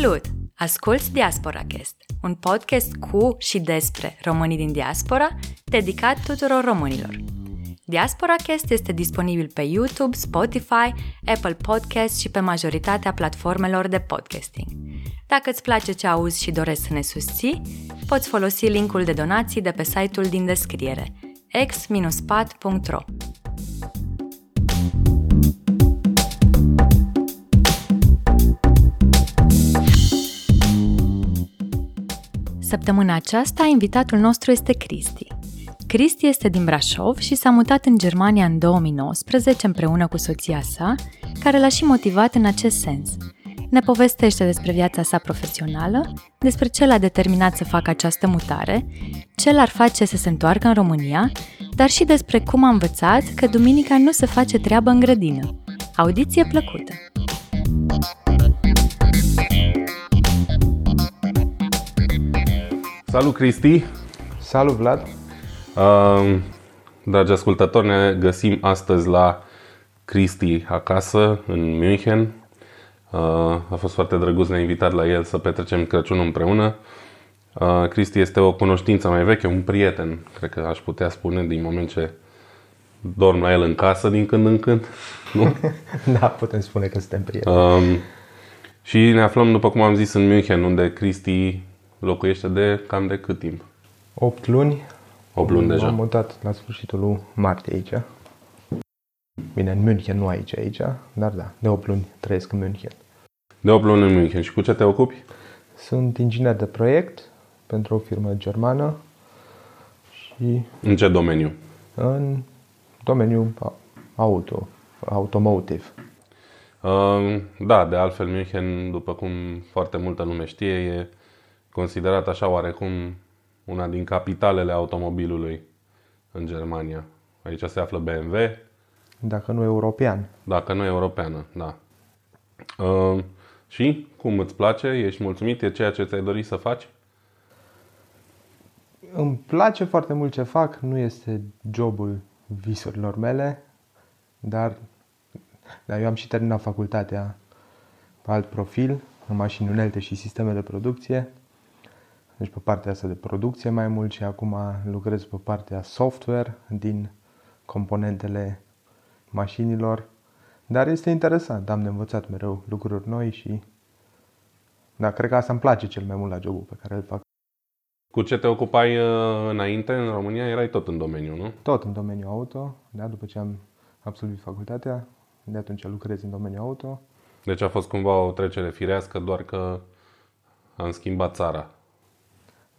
Salut! Asculți Diaspora Cast, un podcast cu și despre românii din diaspora, dedicat tuturor românilor. Diaspora Cast este disponibil pe YouTube, Spotify, Apple Podcast și pe majoritatea platformelor de podcasting. Dacă îți place ce auzi și dorești să ne susții, poți folosi linkul de donații de pe site-ul din descriere x-pat.ro Săptămâna aceasta, invitatul nostru este Cristi. Cristi este din Brașov și s-a mutat în Germania în 2019 împreună cu soția sa, care l-a și motivat în acest sens. Ne povestește despre viața sa profesională, despre ce l-a determinat să facă această mutare, ce l-ar face să se întoarcă în România, dar și despre cum a învățat că duminica nu se face treabă în grădină. Audiție plăcută! Salut, Cristi! Salut, Vlad! Uh, dragi ascultători, ne găsim astăzi la Cristi acasă, în München. Uh, a fost foarte drăguț, ne-a invitat la el să petrecem Crăciunul împreună. Uh, Cristi este o cunoștință mai veche, un prieten, cred că aș putea spune, din moment ce dorm la el în casă din când în când. Nu? da, putem spune că suntem prieteni. Uh, și ne aflăm, după cum am zis, în München, unde Cristi locuiește de cam de cât timp? 8 luni. 8 luni deja. Am mutat la sfârșitul lui martie aici. Bine, în München, nu aici, aici, dar da, de 8 luni trăiesc în München. De 8 luni în München. Și cu ce te ocupi? Sunt inginer de proiect pentru o firmă germană și În ce domeniu? în domeniul auto, automotive. Uh, Da, de altfel München, după cum foarte multă lume știe, e considerat așa oarecum una din capitalele automobilului în Germania. Aici se află BMW, Dacă nu european. dacă nu europeană, da. Uh, și cum îți place? Ești mulțumit? E ceea ce ți-ai dorit să faci? Îmi place foarte mult ce fac, nu este jobul visurilor mele, dar, dar eu am și terminat facultatea pe alt profil, în mașini unelte și sisteme de producție. Deci pe partea asta de producție mai mult și acum lucrez pe partea software din componentele mașinilor. Dar este interesant, am de învățat mereu lucruri noi și da, cred că asta îmi place cel mai mult la jobul pe care îl fac. Cu ce te ocupai uh, înainte în România? Erai tot în domeniu, nu? Tot în domeniul auto, da, după ce am absolvit facultatea, de atunci lucrez în domeniul auto. Deci a fost cumva o trecere firească, doar că am schimbat țara.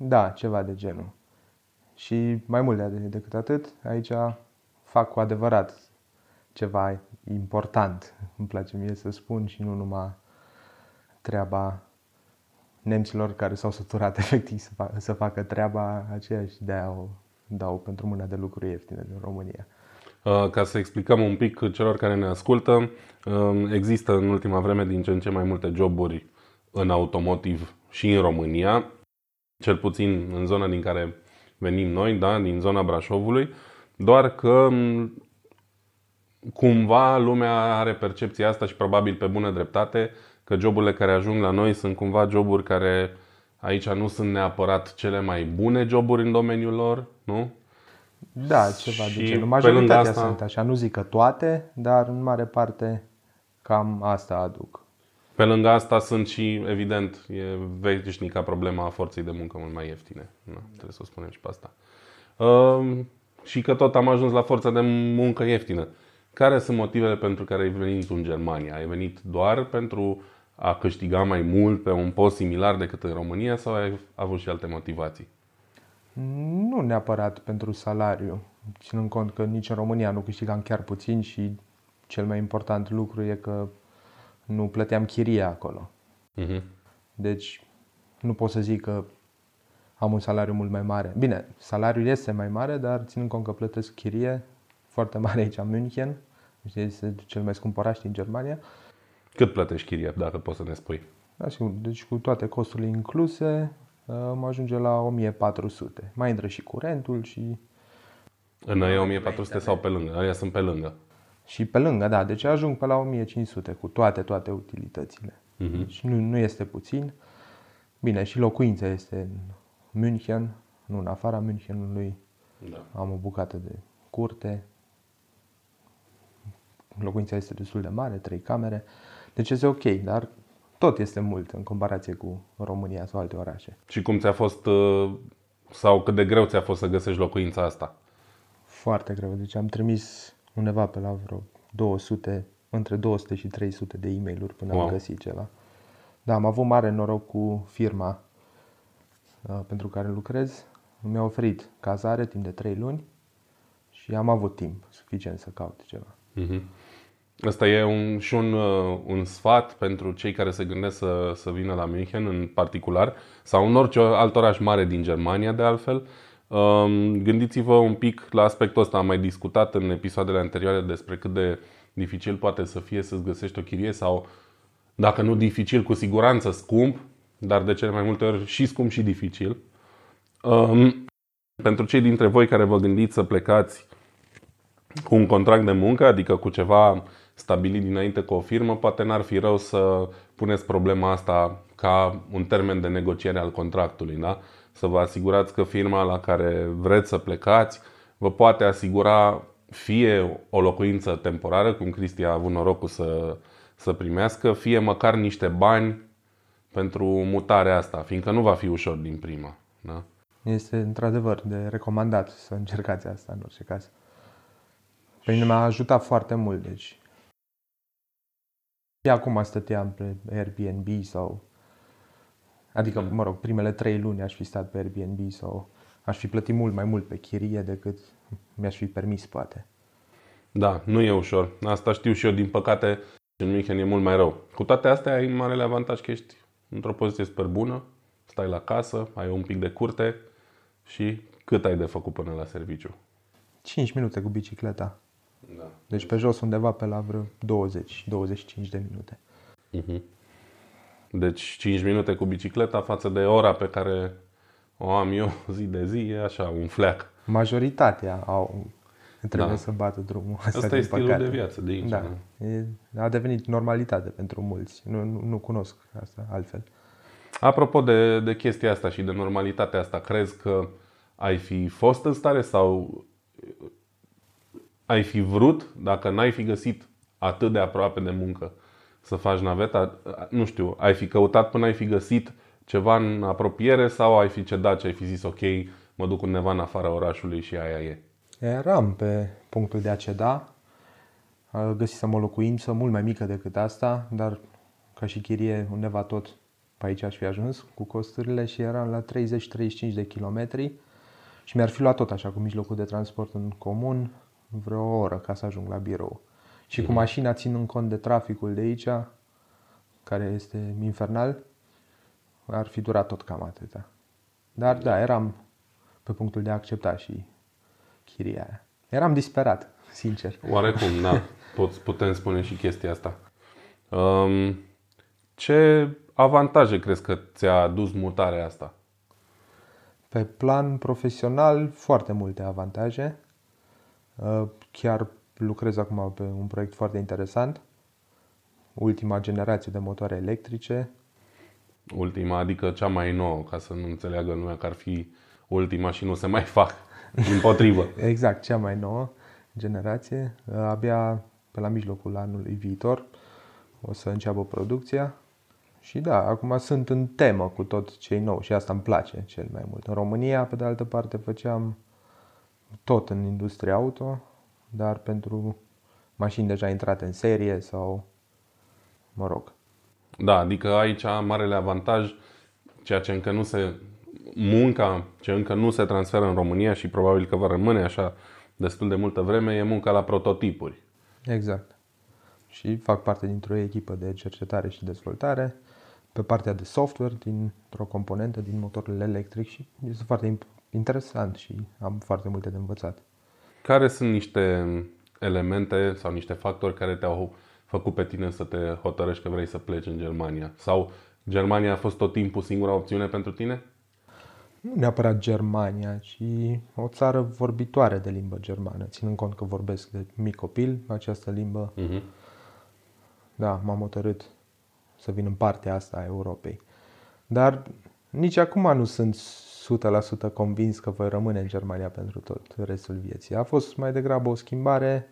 Da, ceva de genul. Și mai mult de- decât atât, aici fac cu adevărat ceva important, îmi place mie să spun, și nu numai treaba nemților care s-au săturat efectiv să, fac, să facă treaba aceea și de-aia o dau pentru mâna de lucruri ieftine din România. Uh, Ca să explicăm un pic celor care ne ascultă, uh, există în ultima vreme din ce în ce mai multe joburi în automotiv și în România, cel puțin în zona din care venim noi, da, din zona Brașovului, doar că m, cumva lumea are percepția asta și probabil pe bună dreptate că joburile care ajung la noi sunt cumva joburi care aici nu sunt neapărat cele mai bune joburi în domeniul lor, nu? Da, ceva Și de genul. pe Majoritatea lângă asta- sunt așa, nu zic că toate, dar în mare parte cam asta aduc. Pe lângă asta sunt și, evident, e veșnica problema a forței de muncă mult mai ieftine. Na, trebuie să o spunem și pe asta. Uh, și că tot am ajuns la forța de muncă ieftină. Care sunt motivele pentru care ai venit în Germania? Ai venit doar pentru a câștiga mai mult pe un post similar decât în România sau ai avut și alte motivații? Nu neapărat pentru salariu, ținând cont că nici în România nu câștigam chiar puțin și cel mai important lucru e că nu plăteam chiria acolo. Uh-huh. Deci nu pot să zic că am un salariu mult mai mare. Bine, salariul este mai mare, dar ținând cont că plătesc chirie foarte mare aici în München, deci este cel mai scump oraș din Germania. Cât plătești chiria, dacă poți să ne spui? Da, sigur. Deci cu toate costurile incluse, uh, mă ajunge la 1400. Mai intră și curentul și În aia 1400 sau pe lângă? Aia sunt pe lângă. Și pe lângă, da, deci ajung pe la 1500 cu toate, toate utilitățile. Mhm. Și nu, nu este puțin. Bine, și locuința este în München, nu în afara Münchenului. Da. Am o bucată de curte. Locuința este destul de mare, trei camere. Deci este ok, dar tot este mult în comparație cu România sau alte orașe. Și cum ți-a fost, uh, sau cât de greu ți-a fost să găsești locuința asta? Foarte greu. Deci am trimis undeva pe la vreo 200, între 200 și 300 de e mail până Wow. am găsit ceva. Da, am avut mare noroc cu firma uh, pentru care lucrez. Mi-a oferit cazare timp de 3 luni și am avut timp suficient să caut ceva. Mhm. Asta e un, și un, uh, un sfat pentru cei care se gândesc să, să vină la München în particular sau în orice alt oraș mare din Germania de altfel. Um, Gândiți-vă un pic la aspectul ăsta. Am mai discutat în episoadele anterioare despre cât de dificil poate să fie să-ți găsești o chirie sau dacă nu dificil, cu siguranță scump, dar de cele mai multe ori și scump și dificil. Um, pentru cei dintre voi care vă gândiți să plecați cu un contract de muncă, adică cu ceva stabilit dinainte cu o firmă, poate n-ar fi rău să puneți problema asta ca un termen de negociere al contractului, da? Să vă asigurați că firma la care vreți să plecați vă poate asigura fie o locuință temporară, cum Cristi a avut norocul să, să primească, fie măcar niște bani pentru mutarea asta, fiindcă nu va fi ușor din prima. Da? Este într-adevăr de recomandat să încercați asta în orice caz. Pe mine m-a ajutat foarte mult, deci. Și acum stăteam pe Airbnb sau... Adică, mă rog, primele trei luni aș fi stat pe Airbnb sau aș fi plătit mult mai mult pe chirie decât mi-aș fi permis, poate. Da, nu e ușor. Asta știu și eu, din păcate, în München e mult mai rău. Cu toate astea, ai marele avantaj că ești într-o poziție super bună, stai la casă, ai un pic de curte și cât ai de făcut până la serviciu? 5 minute cu bicicleta. Da. Deci pe jos undeva pe la vreo 20-25 de minute. Mhm. Deci 5 minute cu bicicleta față de ora pe care o am eu zi de zi, e așa, un fleac. Majoritatea au trebuie Da. să bată drumul. Asta, Asta din e stilul păcate. de viață de aici. Da. nu? E, a devenit normalitate pentru mulți. Nu, nu, nu cunosc asta altfel. Apropo de, de chestia asta și de normalitatea asta, crezi că ai fi fost în stare sau ai fi vrut, dacă n-ai fi găsit atât de aproape de muncă, să faci naveta, nu știu, ai fi căutat până ai fi găsit ceva în apropiere sau ai fi cedat și ai fi zis ok, mă duc undeva în afara orașului și aia e. Eram pe punctul de a ceda. A, Găsisem o locuință mult mai mică decât asta, dar ca și chirie undeva tot pe aici aș fi ajuns cu costurile și eram la 30-35 de kilometri și mi-ar fi luat tot așa cu mijlocul de transport în comun vreo oră ca să ajung la birou. Și cu mașina ținând cont de traficul de aici, care este infernal, ar fi durat tot cam atâta. Dar da, eram pe punctul de a accepta și chiria aia. Eram disperat, sincer. Oarecum, da, poți, putem spune și chestia asta. Um, ce avantaje crezi că ți-a adus mutarea asta? Pe plan profesional, foarte multe avantaje. Uh, Chiar lucrez acum pe un proiect foarte interesant. Ultima generație de motoare electrice. Ultima, adică cea mai nouă, ca să nu înțeleagă lumea că ar fi ultima și nu se mai fac. Din potrivă. Exact, cea mai nouă generație. Uh, Abia pe la mijlocul anului viitor o să înceapă producția. Și da, acum sunt în temă cu tot ce e nou și asta îmi place cel mai mult. În România, pe de altă parte, făceam tot în industria auto, dar pentru mașini deja intrate în serie sau, mă rog, Da, adică aici marele avantaj, ceea ce încă nu se munca ce încă nu se transferă în România și probabil că va rămâne așa destul de multă vreme, e munca la prototipuri. Exact. Și fac parte dintr-o echipă de cercetare și dezvoltare pe partea de software dintr-o componentă din motorul electric și este foarte imp- interesant și am foarte multe de învățat. Care sunt niște elemente sau niște factori care te-au făcut pe tine să te hotărăști că vrei să pleci în Germania? Sau Germania a fost tot timpul singura opțiune pentru tine? Nu neapărat Germania, ci o țară vorbitoare de limbă germană, ținând cont că vorbesc de mic copil această limbă. Mhm. Da, m-am hotărât să vin în partea asta a Europei. Dar nici acum nu sunt 100% convins că voi rămâne în Germania pentru tot restul vieții. A fost mai degrabă o schimbare,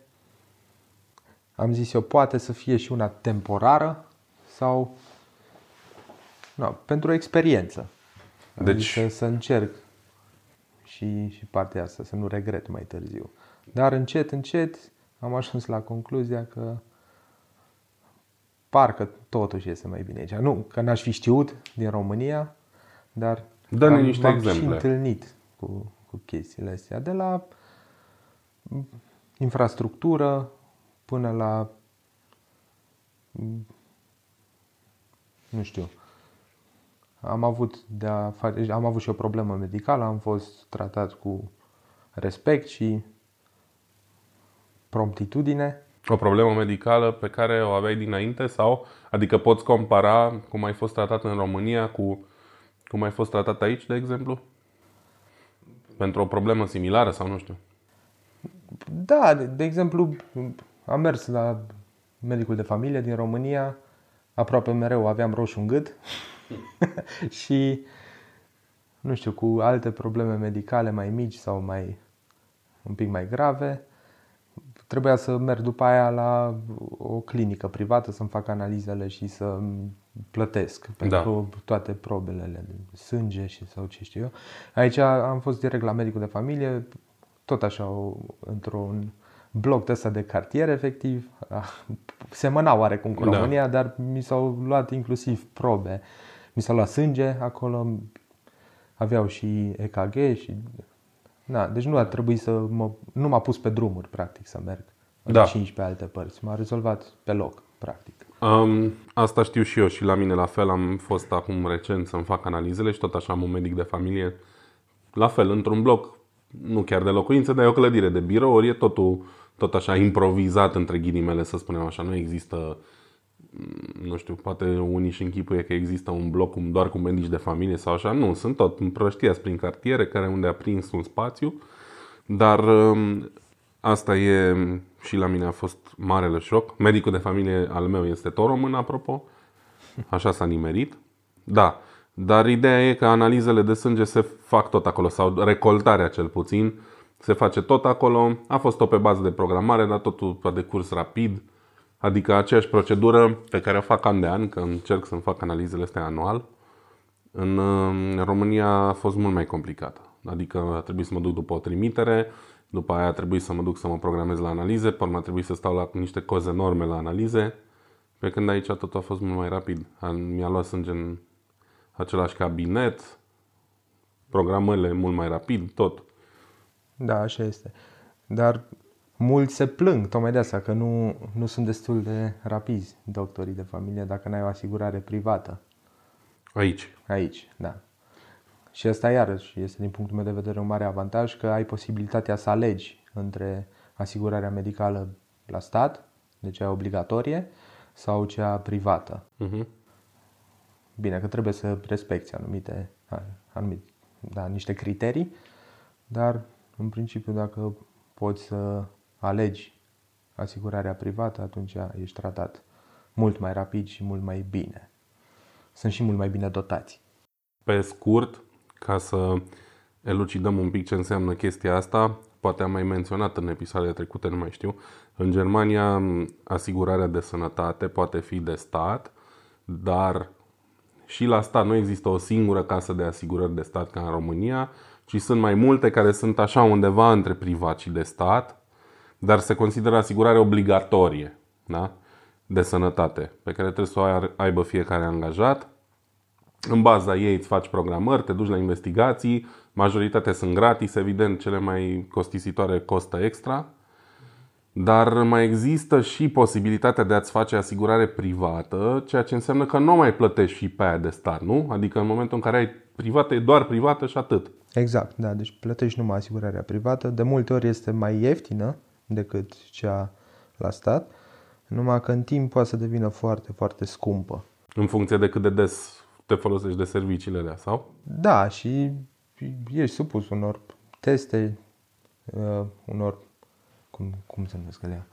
am zis eu, poate să fie și una temporară sau no, pentru o experiență. Deci adică să încerc și, și partea asta, să nu regret mai târziu. Dar încet, încet am ajuns la concluzia că parcă totuși este mai bine aici. Nu că n-aș fi știut din România, dar Dă-ne am, niște exemple. și întâlnit cu, cu chestiile astea. De la infrastructură până la nu știu, am avut, de a face, am avut și o problemă medicală, am fost tratat cu respect și promptitudine. O problemă medicală pe care o aveai dinainte sau? Adică poți compara cum ai fost tratat în România cu cum ai fost tratat aici, de exemplu? Pentru o problemă similară sau nu știu? Da, de, de exemplu, am mers la medicul de familie din România, aproape mereu aveam roșu în gât și, nu știu, cu alte probleme medicale mai mici sau mai un pic mai grave, trebuia să merg după aia la o clinică privată să-mi fac analizele și să plătesc da. pentru da. toate probele de sânge și sau ce știu eu. Aici am fost direct la medicul de familie, tot așa, într-un bloc de ăsta de cartier, efectiv. Semăna oarecum cu da. România, da. dar mi s-au luat inclusiv probe. Mi s-a luat sânge acolo, aveau și EKG și... Na, deci nu a trebuit să mă... Nu m-a pus pe drumuri, practic, să merg da. 15 alte părți. M-a rezolvat pe loc, practic. Um, asta știu și eu și la mine la fel. Am fost acum recent să-mi fac analizele și tot așa am un medic de familie. La fel, într-un bloc, nu chiar de locuință, dar e o clădire de birouri, e totul tot așa improvizat între ghilimele, să spunem așa. Nu există, nu știu, poate unii și închipuie că există un bloc doar cu medici de familie sau așa. Nu, sunt tot împrăștiați prin cartiere care unde a prins un spațiu, dar um, asta e și la mine a fost marele șoc. Medicul de familie al meu este tot român, apropo. Așa s-a nimerit. Da, dar ideea e că analizele de sânge se fac tot acolo, sau recoltarea cel puțin, se face tot acolo. A fost tot pe bază de programare, dar totul pe decurs rapid. Adică aceeași procedură pe care o fac an de an, că încerc să-mi fac analizele astea anual. În, în România a fost mult mai complicată. Adică a trebuit să mă duc după o trimitere, după aia a trebuit să mă duc să mă programez la analize, pe urmă a trebuit să stau la niște coze enorme la analize, pe când aici totul a fost mult mai rapid. Mi-a luat sânge în același cabinet, programările mult mai rapid, tot. Da, așa este. Dar mulți se plâng tocmai de asta, că nu, nu sunt destul de rapizi doctorii de familie dacă n-ai o asigurare privată. Aici. Aici, da. Și asta iarăși este din punctul meu de vedere un mare avantaj că ai posibilitatea să alegi între asigurarea medicală la stat, deci cea obligatorie, sau cea privată. Uh-huh. Bine, că trebuie să respecti anumite, anumite da, niște criterii, dar în principiu dacă poți să alegi asigurarea privată, atunci ești tratat mult mai rapid și mult mai bine. Sunt și mult mai bine dotați. Pe scurt, ca să elucidăm un pic ce înseamnă chestia asta, poate am mai menționat în episoadele trecute, nu mai știu. În Germania, asigurarea de sănătate poate fi de stat, dar și la stat nu există o singură casă de asigurări de stat ca în România, ci sunt mai multe care sunt așa undeva între privat și de stat, dar se consideră asigurare obligatorie da? de sănătate, pe care trebuie să o aibă fiecare angajat în baza ei îți faci programări, te duci la investigații, majoritatea sunt gratis, evident, cele mai costisitoare costă extra, dar mai există și posibilitatea de a-ți face asigurare privată, ceea ce înseamnă că nu mai plătești și pe aia de stat, nu? Adică în momentul în care ai privată, e doar privată și atât. Exact, da, deci plătești numai asigurarea privată. De multe ori este mai ieftină decât cea la stat, numai că în timp poate să devină foarte, foarte scumpă. În funcție de cât de des te folosești de serviciile alea, sau? Da, și ești supus unor teste, uh, unor, cum, cum se numesc alea?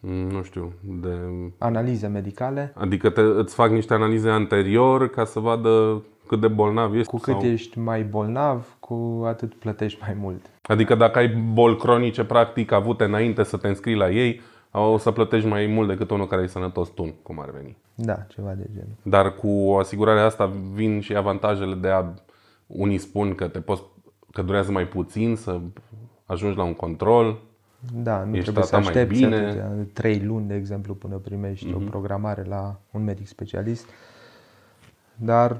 Mm, Nu știu, de... Analize medicale. Adică te, îți fac niște analize anterior ca să vadă cât de bolnav ești? Cu cât sau... ești mai bolnav, cu atât plătești mai mult. Adică dacă ai boli cronice practic avute înainte să te înscrii la ei, o să plătești mai mult decât unul care e sănătos tu, cum ar veni. Da, ceva de genul. Dar cu o asigurare asta vin și avantajele de a... Unii spun că, te poți, că durează mai puțin să ajungi la un control. Da, nu Ești trebuie să tratat mai aștepți bine. atâtea, trei luni, de exemplu, până primești Mhm. o programare la un medic specialist. Dar,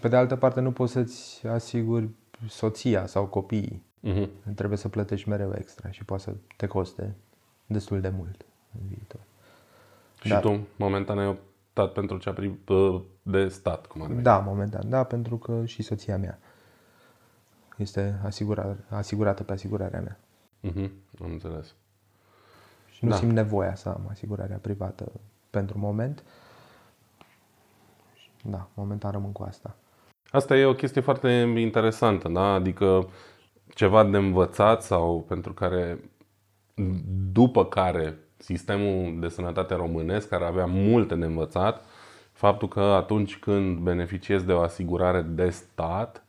pe de altă parte, nu poți să-ți asiguri soția sau copiii. Mhm. Trebuie să plătești mereu extra și poate să te coste destul de mult în viitor. Și Da. tu, momentan, ai optat pentru cea pri- de stat, cum ar veni. Da, momentan, da, pentru că și soția mea este asigura, asigurată pe asigurarea mea. Mhm, am înțeles. Și nu Da. simt nevoia să am asigurarea privată pentru moment. Da, momentan rămân cu asta. Asta e o chestie foarte interesantă, da? Adică ceva de învățat sau pentru care, după care sistemul de sănătate românesc, care avea multe de învățat, faptul că atunci când beneficiezi de o asigurare de stat,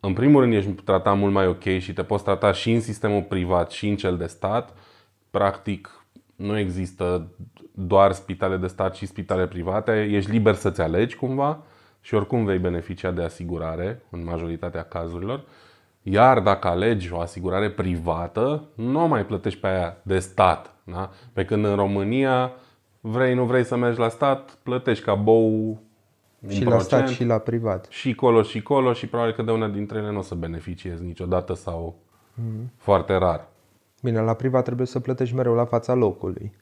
în primul rând ești tratat mult mai ok și te poți trata și în sistemul privat și în cel de stat. Practic, nu există doar spitale de stat și spitale private. Ești liber să-ți alegi cumva și oricum vei beneficia de asigurare în majoritatea cazurilor. Iar dacă alegi o asigurare privată, nu o mai plătești pe aia de stat. Da? Pe când în România, vrei, nu vrei să mergi la stat, plătești ca bou un și la procent stat și la privat. și colo și colo și probabil că de una dintre ele nu o să beneficiezi niciodată sau foarte rar. Bine, la privat trebuie să plătești mereu la fața locului.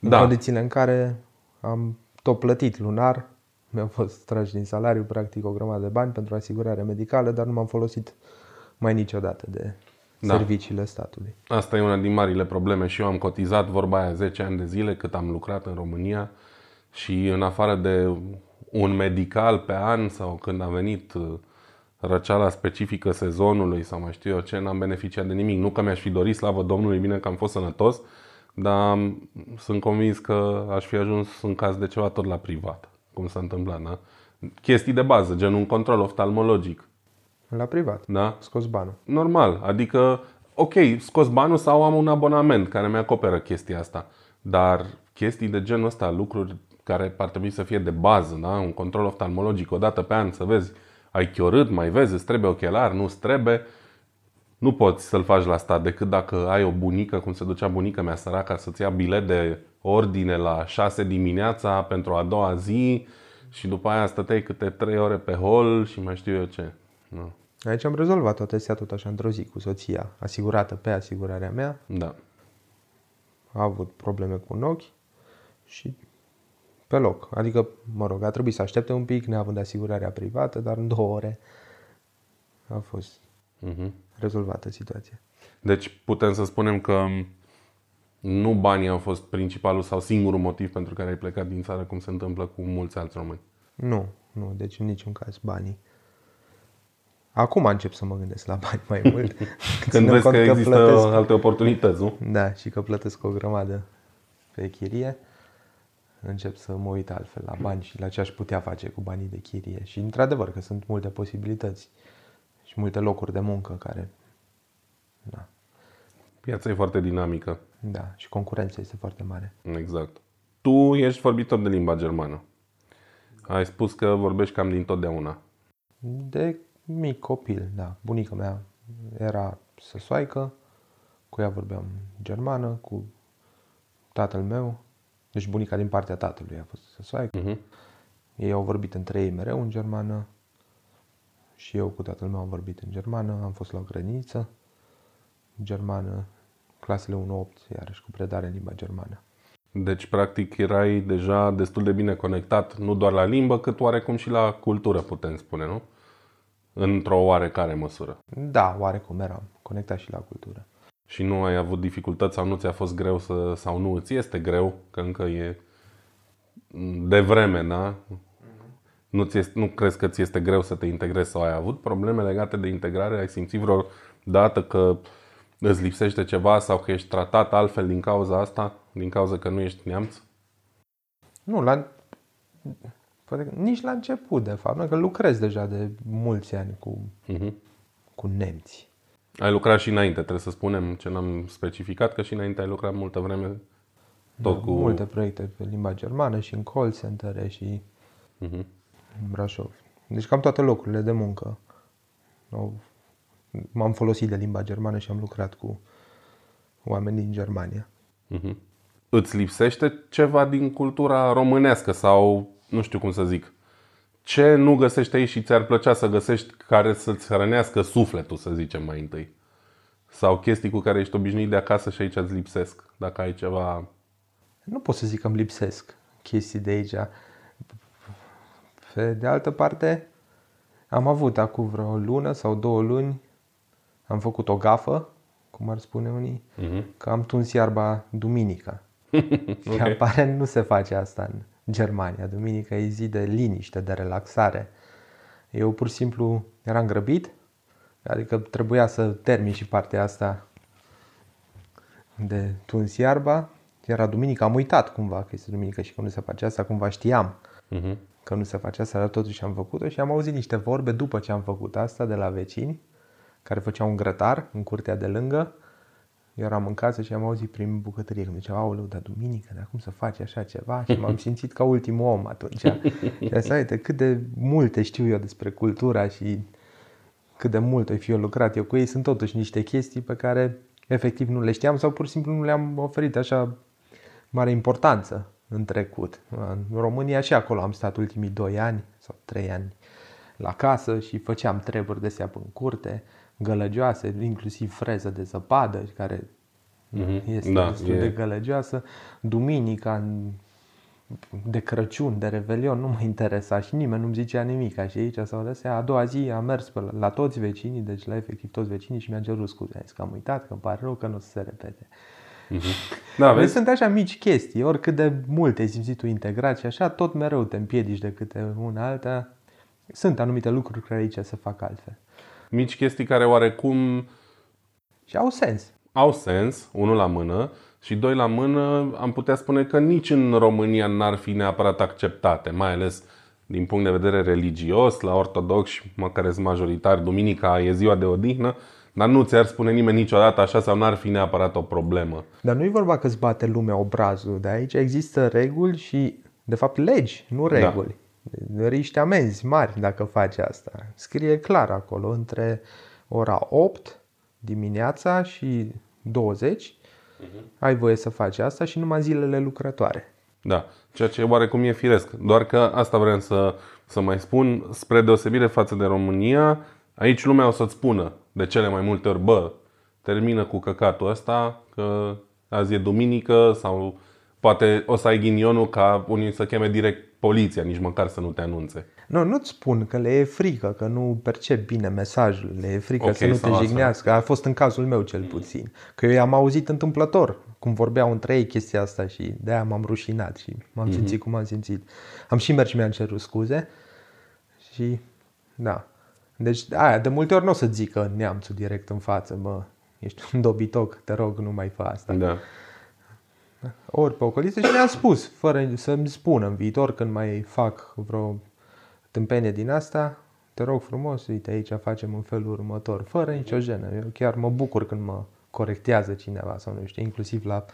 În Da. condițiile în care am tot plătit lunar, mi-au fost trași din salariu practic o grămadă de bani pentru asigurare medicală, dar nu m-am folosit mai niciodată de Da. serviciile statului. Asta e una din marile probleme și eu am cotizat vorba aia 10 ani de zile cât am lucrat în România și în afară de un medical pe an sau când a venit uh, răceala specifică sezonului sau mai știu eu ce, n-am beneficiat de nimic. Nu că mi-aș fi dorit, slavă Domnului, bine că am fost sănătos, dar am- sunt convins că aș fi ajuns în caz de ceva tot la privat, cum s-a întâmplat, da? Chestii de bază, gen un control oftalmologic, La privat. da? Scos banul. Normal, adică, ok, scos banul sau am un abonament care mi-acoperă chestia asta. Dar chestii de genul ăsta, lucruri care ar trebui să fie de bază, da? un control oftalmologic o dată pe an, să vezi, ai chiorât, mai vezi, îți trebuie ochelar, nu îți trebuie, nu poți să-l faci la stat decât dacă ai o bunică, cum se ducea bunica mea săraca, să-ți ia bilet de ordine la 6 dimineața pentru a doua zi și după aia stăteai câte 3 ore pe hol și mai știu eu ce. Nu. Aici am rezolvat toată chestia tot așa într-o zi cu soția, asigurată pe asigurarea mea. Da. A avut probleme cu un ochi și pe loc. Adică, mă rog, a trebuit să aștepte un pic, neavând asigurarea privată, dar în două ore a fost Mhm. rezolvată situația. Deci putem să spunem că nu banii au fost principalul sau singurul motiv pentru care ai plecat din țară, cum se întâmplă cu mulți alți români. Nu, nu, deci în niciun caz banii. Acum încep să mă gândesc la bani mai mult. Când ținând vezi cont că există plătesc, alte oportunități, nu? Da, și că plătesc o grămadă pe chirie, încep să mă uit altfel la bani și la ce aș putea face cu banii de chirie. Și într-adevăr că sunt multe posibilități și multe locuri de muncă care... Da, Piața e foarte dinamică. da, și concurența este foarte mare. Exact. Tu ești vorbitor de limba germană. Ai spus că vorbești cam din totdeauna. De mic copil, da. Bunica mea era săsoaică, cu ea vorbeam germană, cu tatăl meu. Deci bunica din partea tatălui a fost săsoaică. Mhm. Ei au vorbit între ei mereu în germană și eu cu tatăl meu am vorbit în germană. Am fost la o grădiniță germană, clasele 1-8, iarăși cu predare în limba germană. Deci, practic, erai deja destul de bine conectat, nu doar la limbă, cât oarecum și la cultură, putem spune, nu? Într-o oarecare măsură. Da, oarecum eram conectat și la cultură. Și nu ai avut dificultăți sau nu ți-a fost greu să, sau nu îți este greu, că încă e de vreme, da? Nu, ți este, nu crezi că ți este greu să te integrezi sau ai avut probleme legate de integrare? Ai simțit vreodată că Îți lipsește ceva sau că ești tratat altfel din cauza asta? Din cauza că nu ești neamț? Nu, la, poate că nici la început, de fapt, că lucrez deja de mulți ani cu, Uh-huh. cu nemți. Ai lucrat și înainte, trebuie să spunem ce n-am specificat, că și înainte ai lucrat multă vreme tot cu... Multe proiecte pe limba germană și în call center și Mhm. în Brașov. Deci cam toate locurile de muncă. Au- M-am folosit de limba germană și am lucrat cu oameni din Germania. Mhm. Îți lipsește ceva din cultura românească sau nu știu cum să zic. Ce nu găsești aici și ți-ar plăcea să găsești care să-ți hrănească sufletul, să zicem mai întâi? Sau chestii cu care ești obișnuit de acasă și aici îți lipsesc? Dacă ai ceva... Nu pot să zic că îmi lipsesc chestii de aici. Pe de altă parte, am avut acum vreo lună sau două luni, am făcut o gafă, cum ar spune unii, Mhm. că am tuns iarba duminica. Și aparent nu se face asta în Germania. Duminica e zi de liniște, de relaxare. Eu pur și simplu eram grăbit, adică trebuia să termin și partea asta de tuns iarba. Era duminică, am uitat cumva că este duminică și că nu se face asta, cumva știam Mhm. că nu se face asta, dar totuși am făcut-o și am auzit niște vorbe după ce am făcut asta de la vecini care făceau un grătar în curtea de lângă. Eu eram în casă și am auzit prin bucătărie când ziceau, aoleu, dar duminică, dar cum să faci așa ceva? Și m-am simțit ca ultimul om atunci. și asta uite, cât de multe știu eu despre cultura și cât de mult ai fi eu lucrat eu cu ei, sunt totuși niște chestii pe care efectiv nu le știam sau pur și simplu nu le-am oferit așa mare importanță în trecut. În România și acolo am stat ultimii 2 ani sau 3 ani la casă și făceam treburi de seapă în curte, gălăgioase, inclusiv freză de zăpadă, care Mhm. este Da, destul e- de gălăgioasă. Duminica, în- de Crăciun, de Revelion, nu mă interesa și nimeni nu-mi zicea nimic. Și aici s-au dat seama. A doua zi am mers pe la, la toți vecinii, deci la efectiv toți vecinii și mi-a cerut scuze. Am zis că am uitat, că îmi pare rău, că nu o să se repete. Da, Deci vezi? sunt așa mici chestii, oricât de multe ai simțit tu integrat și așa, tot mereu te împiedici de câte una alta. Sunt anumite lucruri care aici se fac altfel. Mici chestii care oarecum Și au sens. au sens, unul la mână, și doi la mână, am putea spune că nici în România n-ar fi neapărat acceptate, mai ales din punct de vedere religios, la ortodoxi, mă care sunt majoritari, duminica e ziua de odihnă, dar nu ți-ar spune nimeni niciodată așa sau n-ar fi neapărat o problemă. Dar nu e vorba că îți bate lumea obrazul, de aici există reguli și, de fapt, legi, nu reguli. Da. Riști amenzi mari dacă faci asta. Scrie clar acolo, între ora 8 dimineața și 20 ai voie să faci asta și numai zilele lucrătoare. Da, ceea ce oarecum e firesc. Doar că asta vreau să, să mai spun, spre deosebire față de România, aici lumea o să-ți spună de cele mai multe ori, bă, termină cu căcatul ăsta, că azi e duminică sau poate o să ai ghinionul ca unii să cheme direct poliția, nici măcar să nu te anunțe. Nu, nu-ți spun că le e frică, că nu percep bine mesajul, le e frică Ok, să nu sau te asta. jignească. A fost în cazul meu cel puțin. Că eu i-am auzit întâmplător, cum vorbeau între ei chestia asta și de-aia m-am rușinat și m-am simțit cum am simțit. Am și mers și mi-am cerut scuze și da. Deci aia, de multe ori nu o să zică neamțul direct în față, mă, ești un dobitoc, te rog, nu mai fă asta. Da. Ori pe ocoliță și le-am spus, fără să-mi spună în viitor când mai fac vreo tâmpenie din asta, te rog frumos, uite aici facem în felul următor, fără nicio jenă. Eu chiar mă bucur când mă corectează cineva sau nu știu, inclusiv la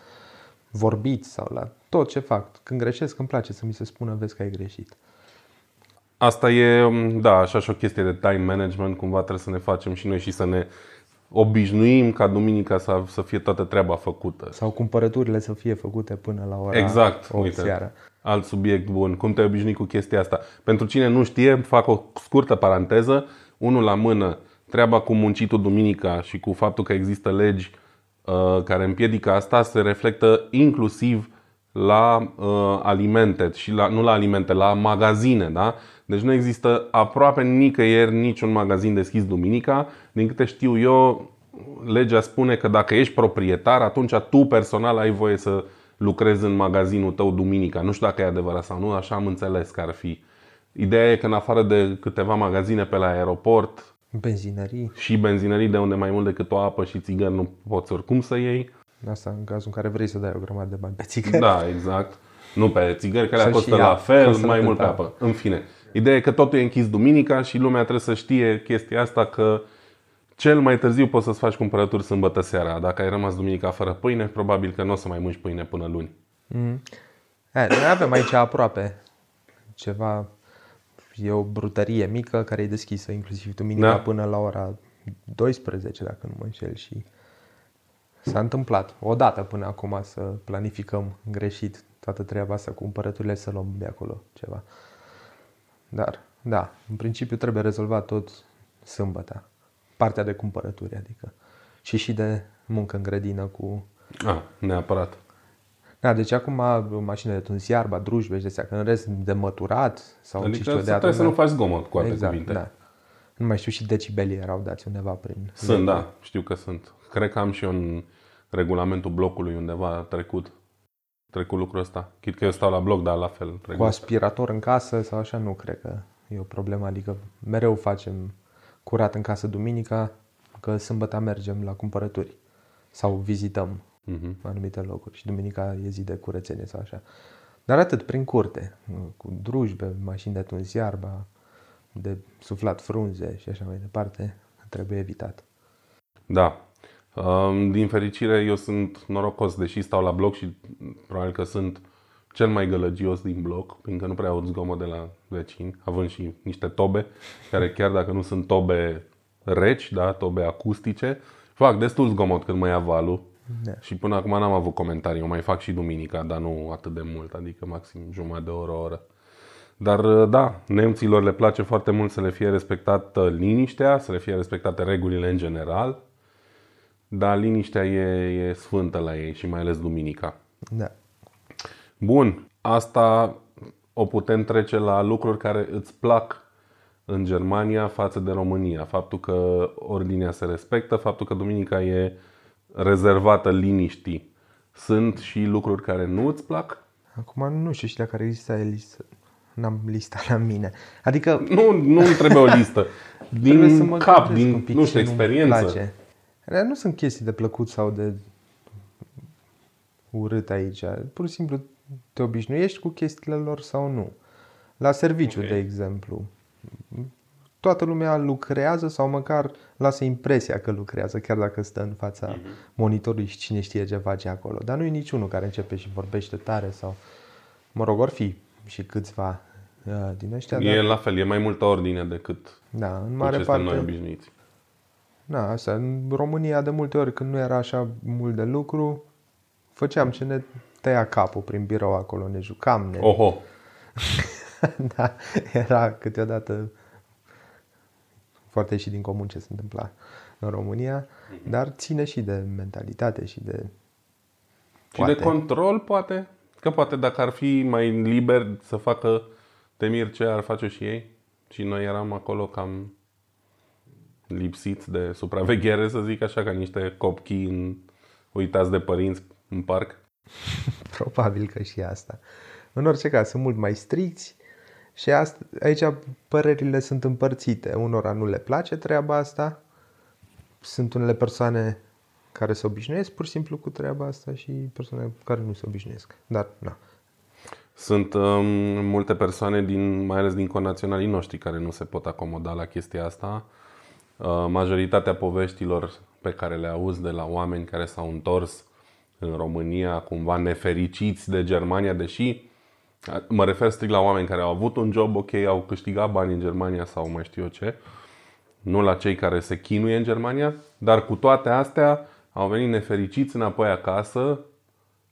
vorbit sau la tot ce fac. Când greșesc îmi place să mi se spună, vezi că ai greșit. Asta e, da, așa și o chestie de time management, cumva trebuie să ne facem și noi și să ne obișnuim ca duminica să, să fie toată treaba făcută. Sau cumpărăturile să fie făcute până la ora Exact, 8 uite, seara. alt subiect bun. Cum te-ai obișnuit cu chestia asta? Pentru cine nu știe, fac o scurtă paranteză. Unul la mână, treaba cu muncitul duminica și cu faptul că există legi uh, care împiedică asta se reflectă inclusiv la uh, alimente și la, nu la alimente, la magazine, da? Deci nu există aproape nicăieri niciun magazin deschis duminica. Din câte știu eu, legea spune că dacă ești proprietar, atunci tu personal ai voie să lucrezi în magazinul tău duminica. Nu știu dacă e adevărat sau nu, așa am înțeles că ar fi. Ideea e că în afară de câteva magazine pe la aeroport, Benzinării, și benzinării de unde mai mult decât o apă și țigări nu poți oricum să iei. Asta în cazul în care vrei să dai o grămadă de bani pe țigări. Da, exact. Nu pe țigări, care Sau costă și la ea, fel, costă la mai fel, mult pe da. apă. În fine, ideea e că totul e închis duminica și lumea trebuie să știe chestia asta că cel mai târziu poți să-ți faci cumpărături sâmbătă seara. Dacă ai rămas duminica fără pâine, probabil că nu o să mai mânci pâine până luni. Mm. E, noi avem aici aproape ceva, e o brutărie mică care e deschisă inclusiv duminica Da. până la ora 12, dacă nu mă înșel și s-a întâmplat odată până acum să planificăm greșit toată treaba asta cu cumpărăturile să luăm de acolo ceva. Dar, da, în principiu trebuie rezolvat tot sâmbătă. Partea de cumpărături, adică. Și și de muncă în grădină cu Ah, neapărat. da, deci acum mașinile de tuns iarba, drujbe și de astea, că în rest de măturat sau ce Adică știu eu, de trebuie să nu adunat. faci zgomot, cu alte exact, cuvinte. da. Nu mai știu și decibelii erau dați undeva prin... Sunt, da, știu că sunt. Cred că am și eu în regulamentul blocului undeva trecut. Trecut lucrul ăsta. Chit că eu stau la bloc, dar la fel. Cu Trecut. aspirator în casă sau așa, nu cred că e o problemă. Adică mereu facem curat în casă duminica, că sâmbătă mergem la cumpărături sau vizităm Mhm. anumite locuri și duminica e zi de curățenie sau așa. Dar atât, prin curte, cu drujbe, mașini de tuns iarba, de suflat frunze și așa mai departe, trebuie evitat. Da. Um, Din fericire, eu sunt norocos, deși stau la bloc și probabil că sunt cel mai gălăgios din bloc, fiindcă nu prea aud zgomot de la vecini, având și niște tobe, care chiar dacă nu sunt tobe reci, da, tobe acustice, fac destul zgomot când mă ia valul. Da. Și până acum n-am avut comentarii, o mai fac și duminica, dar nu atât de mult, adică maxim jumătate de oră, o oră. Dar da, nemților le place foarte mult să le fie respectată liniștea, să le fie respectate regulile în general, dar liniștea e, e sfântă la ei și mai ales duminica. Da. Bun, asta o putem trece la lucruri care îți plac în Germania față de România. Faptul că ordinea se respectă, faptul că duminica e rezervată liniștii. Sunt și lucruri care nu îți plac? Acum nu știu și dacă lista e listă. N-am lista la mine. Adică Nu, nu îmi trebuie o listă. trebuie să Din mă cap, gândesc un din, pic nu știu, ce nu-mi experiență. place. Alea Nu sunt chestii de plăcut sau de urât aici. Pur și simplu te obișnuiești cu chestiile lor sau nu. La serviciu, Ok. de exemplu. Toată lumea lucrează sau măcar lasă impresia că lucrează, chiar dacă stă în fața Mhm. monitorului și cine știe ce face acolo. Dar nu e niciunul care începe și vorbește tare sau... Mă rog, or fi și câțiva uh, din ăștia, E dar la fel, e mai multă ordine decât da, în cu mare ce suntem parte... noi obișnuiți. Da, asta. În România, de multe ori, când nu era așa mult de lucru, făceam ce ne tăia capul prin birou acolo, ne jucam, ne... Oho, da, era câteodată foarte și din comun ce se întâmpla în România, dar ține și de mentalitate și de... Și de control, poate? Că poate dacă ar fi mai liber să facă temir ce ar face și ei. Și noi eram acolo cam lipsiți de supraveghere, să zic așa, ca niște copii în, uitați de părinți în parc. Probabil că și asta. În orice caz, sunt mult mai stricți și asta, aici părerile sunt împărțite. Unora nu le place treaba asta. Sunt unele persoane care se obișnuiesc pur și simplu cu treaba asta și persoane care nu se obișnuiesc. Dar, na. Sunt um, multe persoane, din, mai ales din conaționalii noștri, care nu se pot acomoda la chestia asta. Uh, majoritatea poveștilor pe care le auzi de la oameni care s-au întors în România, cumva nefericiți de Germania, deși uh, mă refer strict la oameni care au avut un job ok, au câștigat bani în Germania sau mai știu eu ce, nu la cei care se chinuie în Germania, dar cu toate astea au venit nefericiți înapoi acasă,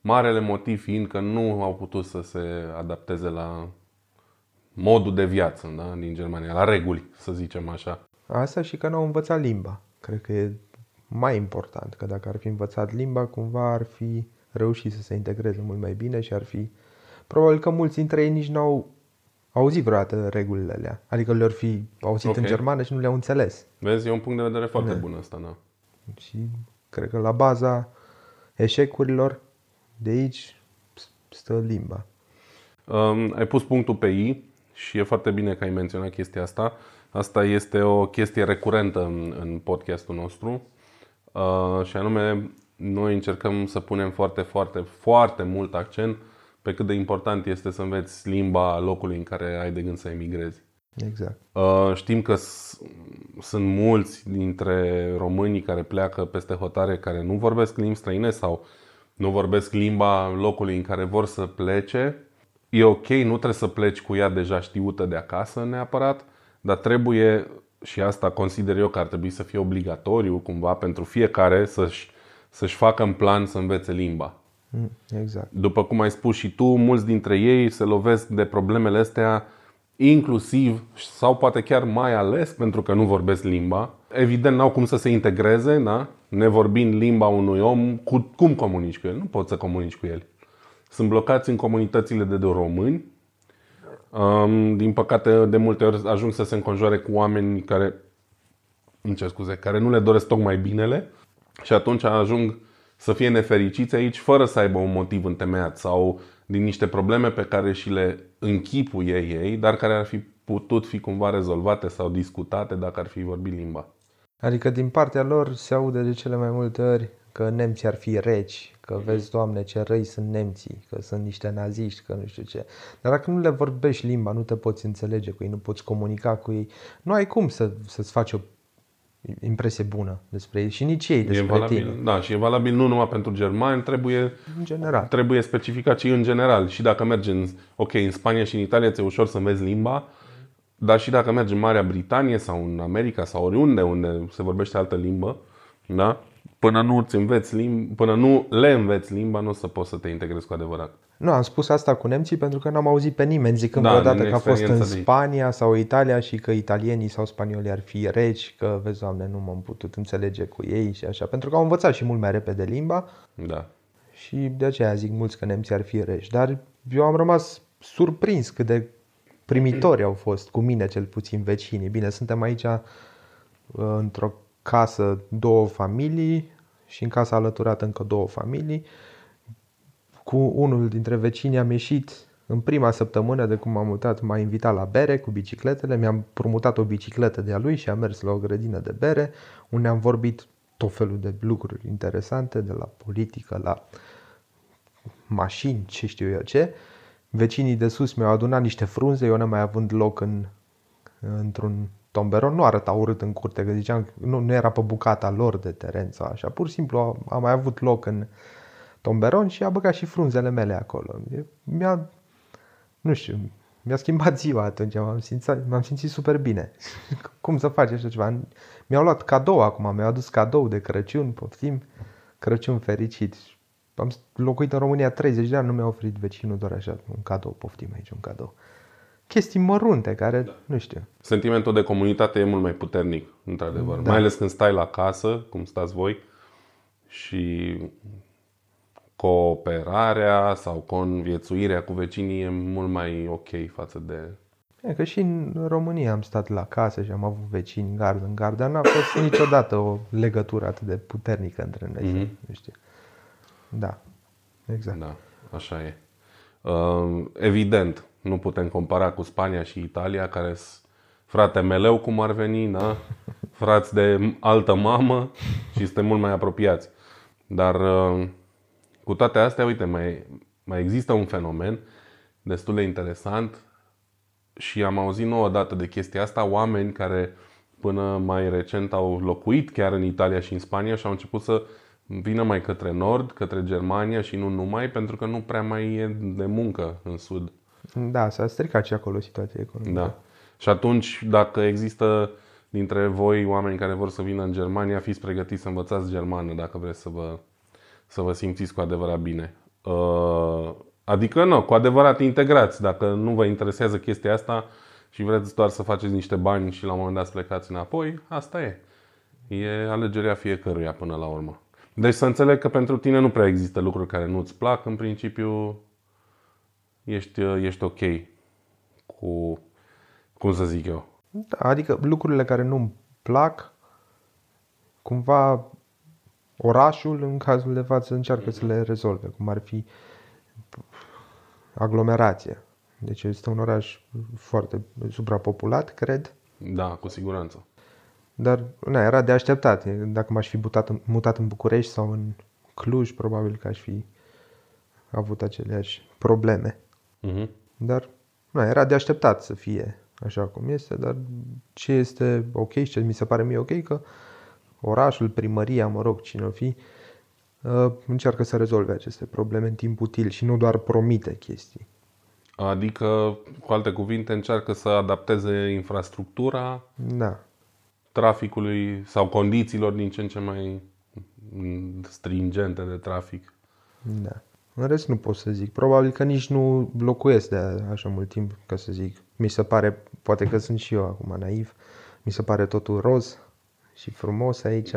Marele motiv fiind că nu au putut să se adapteze la modul de viață da? din Germania, la reguli, să zicem așa. Asta și că n-au învățat limba. Cred că e mai important, că dacă ar fi învățat limba, cumva ar fi reușit să se integreze mult mai bine și ar fi... Probabil că mulți dintre ei nici n-au auzit vreodată regulile alea. Adică le-ar fi auzit Ok. în germană și nu le-au înțeles. Vezi, e un punct de vedere foarte bun ăsta, da. Și cred că la baza eșecurilor de aici stă limba. Um, ai pus punctul pe I și e foarte bine că ai menționat chestia asta. Asta este o chestie recurentă în, în podcastul nostru uh, și anume noi încercăm să punem foarte, foarte, foarte mult accent pe cât de important este să înveți limba locului în care ai de gând să emigrezi. Exact. Uh, știm că sunt mulți dintre românii care pleacă peste hotare care nu vorbesc limbi străine sau nu vorbesc limba locului în care vor să plece. E ok, nu trebuie să pleci cu ea deja știută de acasă neapărat, dar trebuie, și asta consider eu că ar trebui să fie obligatoriu cumva pentru fiecare să-și, să-și facă în plan să învețe limba. Mm, exact. După cum ai spus și tu, mulți dintre ei se lovesc de problemele astea inclusiv sau poate chiar mai ales pentru că nu vorbesc limba. Evident, n-au cum să se integreze, da? nevorbind limba unui om, cu, cum comunici cu el? Nu poți să comunici cu el. Sunt blocați în comunitățile de, de români. Um, din păcate, de multe ori ajung să se înconjoare cu oameni care, îmi cer scuze, care nu le doresc tocmai binele și atunci ajung să fie nefericiți aici fără să aibă un motiv întemeiat sau din niște probleme pe care și le închipuie ei, dar care ar fi putut fi cumva rezolvate sau discutate dacă ar fi vorbit limba. Adică din partea lor se aude de cele mai multe ori că nemții ar fi reci, că vezi, Doamne, ce răi sunt nemții, că sunt niște naziști, că nu știu ce. Dar dacă nu le vorbești limba, nu te poți înțelege cu ei, nu poți comunica cu ei, nu ai cum să, să-ți faci o impresie bună despre ei și nici ei despre e valabil, tine. Da, și e valabil nu numai pentru germani, trebuie, în general. trebuie specificat și în general. Și dacă mergi în, ok, în Spania și în Italia ți-e ușor să înveți limba, dar și dacă mergi în Marea Britanie sau în America sau oriunde unde se vorbește altă limbă, da? Până nu îți înveți limba, până nu le înveți limba, nu o să poți să te integrezi cu adevărat. Nu, am spus asta cu nemții pentru că n-am auzit pe nimeni zicând da, vreodată că a fost în Spania sau Italia și că italienii sau spaniolii ar fi reci, că vezi, doamne, nu m-am putut înțelege cu ei și așa. Pentru că au învățat și mult mai repede limba. Da. Și de aceea zic mulți că nemții ar fi reci. Dar eu am rămas surprins cât de primitori au fost cu mine cel puțin vecinii. Bine, suntem aici uh, într-o casă două familii și în casa alăturată încă două familii. Cu unul dintre vecini am ieșit în prima săptămână de cum m-am mutat, m-a invitat la bere cu bicicletele, mi-am promutat o bicicletă de-a lui și am mers la o grădină de bere, unde am vorbit tot felul de lucruri interesante, de la politică la mașini, ce știu eu ce. Vecinii de sus mi-au adunat niște frunze, eu n-am mai avut loc în, într-un tomberon nu arăta urât în curte, că ziceam, nu, nu era pe bucata lor de teren sau așa. Pur și simplu a, a mai avut loc în tomberon și a băgat și frunzele mele acolo. Mi-a, nu știu, mi-a schimbat ziua atunci, m-am simțit, m-am simțit super bine. Cum să faci așa ceva? Mi-au luat cadou acum, mi-au adus cadou de Crăciun, poftim, Crăciun fericit. Am locuit în România 30 de ani, nu mi-a oferit vecinul doar așa un cadou, poftim aici un cadou chestii mărunte care, da. nu știu. Sentimentul de comunitate e mult mai puternic, într-adevăr. Da. Mai ales când stai la casă, cum stați voi, și cooperarea sau conviețuirea cu vecinii e mult mai ok față de... E că și în România am stat la casă și am avut vecini în gardă în gardă. N-a fost niciodată o legătură atât de puternică între noi. Mm-hmm. Nu știu. Da, exact. Da, așa e. Uh, evident, nu putem compara cu Spania și Italia, care sunt frate meleu, cum ar veni, da? frați de altă mamă și suntem mult mai apropiați. Dar uh, cu toate astea, uite, mai, mai există un fenomen destul de interesant și am auzit nouă dată de chestia asta, oameni care până mai recent au locuit chiar în Italia și în Spania și au început să vină mai către nord, către Germania și nu numai, pentru că nu prea mai e de muncă în sud. Da, s-a stricat și acolo situația economică. Da. Și atunci, dacă există dintre voi oameni care vor să vină în Germania, fiți pregătiți să învățați germană dacă vreți să vă, să vă simțiți cu adevărat bine. Uh, adică nu, cu adevărat integrați. Dacă nu vă interesează chestia asta și vreți doar să faceți niște bani și la un moment dat să plecați înapoi, asta e. E alegerea fiecăruia până la urmă. Deci să înțeleg că pentru tine nu prea există lucruri care nu-ți plac, în principiu ești, ești ok cu, cum să zic eu. Da, adică lucrurile care nu-mi plac, cumva orașul în cazul de față încearcă să le rezolve, cum ar fi aglomerație. Deci este un oraș foarte suprapopulat, cred. Da, cu siguranță. Dar na, era de așteptat. Dacă m-aș fi mutat în, mutat în București sau în Cluj, probabil că aș fi avut aceleași probleme. Mhm. Dar na, era de așteptat să fie așa cum este, dar ce este ok și ce mi se pare mie ok, că orașul, primăria, mă rog, cine o fi, uh, încearcă să rezolve aceste probleme în timp util și nu doar promite chestii. Adică, cu alte cuvinte, încearcă să adapteze infrastructura Da. traficului sau condițiilor din ce în ce mai mm, stringente de trafic. Da. În rest nu pot să zic. Probabil că nici nu locuiesc de așa mult timp, ca să zic. Mi se pare, poate că sunt și eu acum naiv, mi se pare totul roz și frumos aici,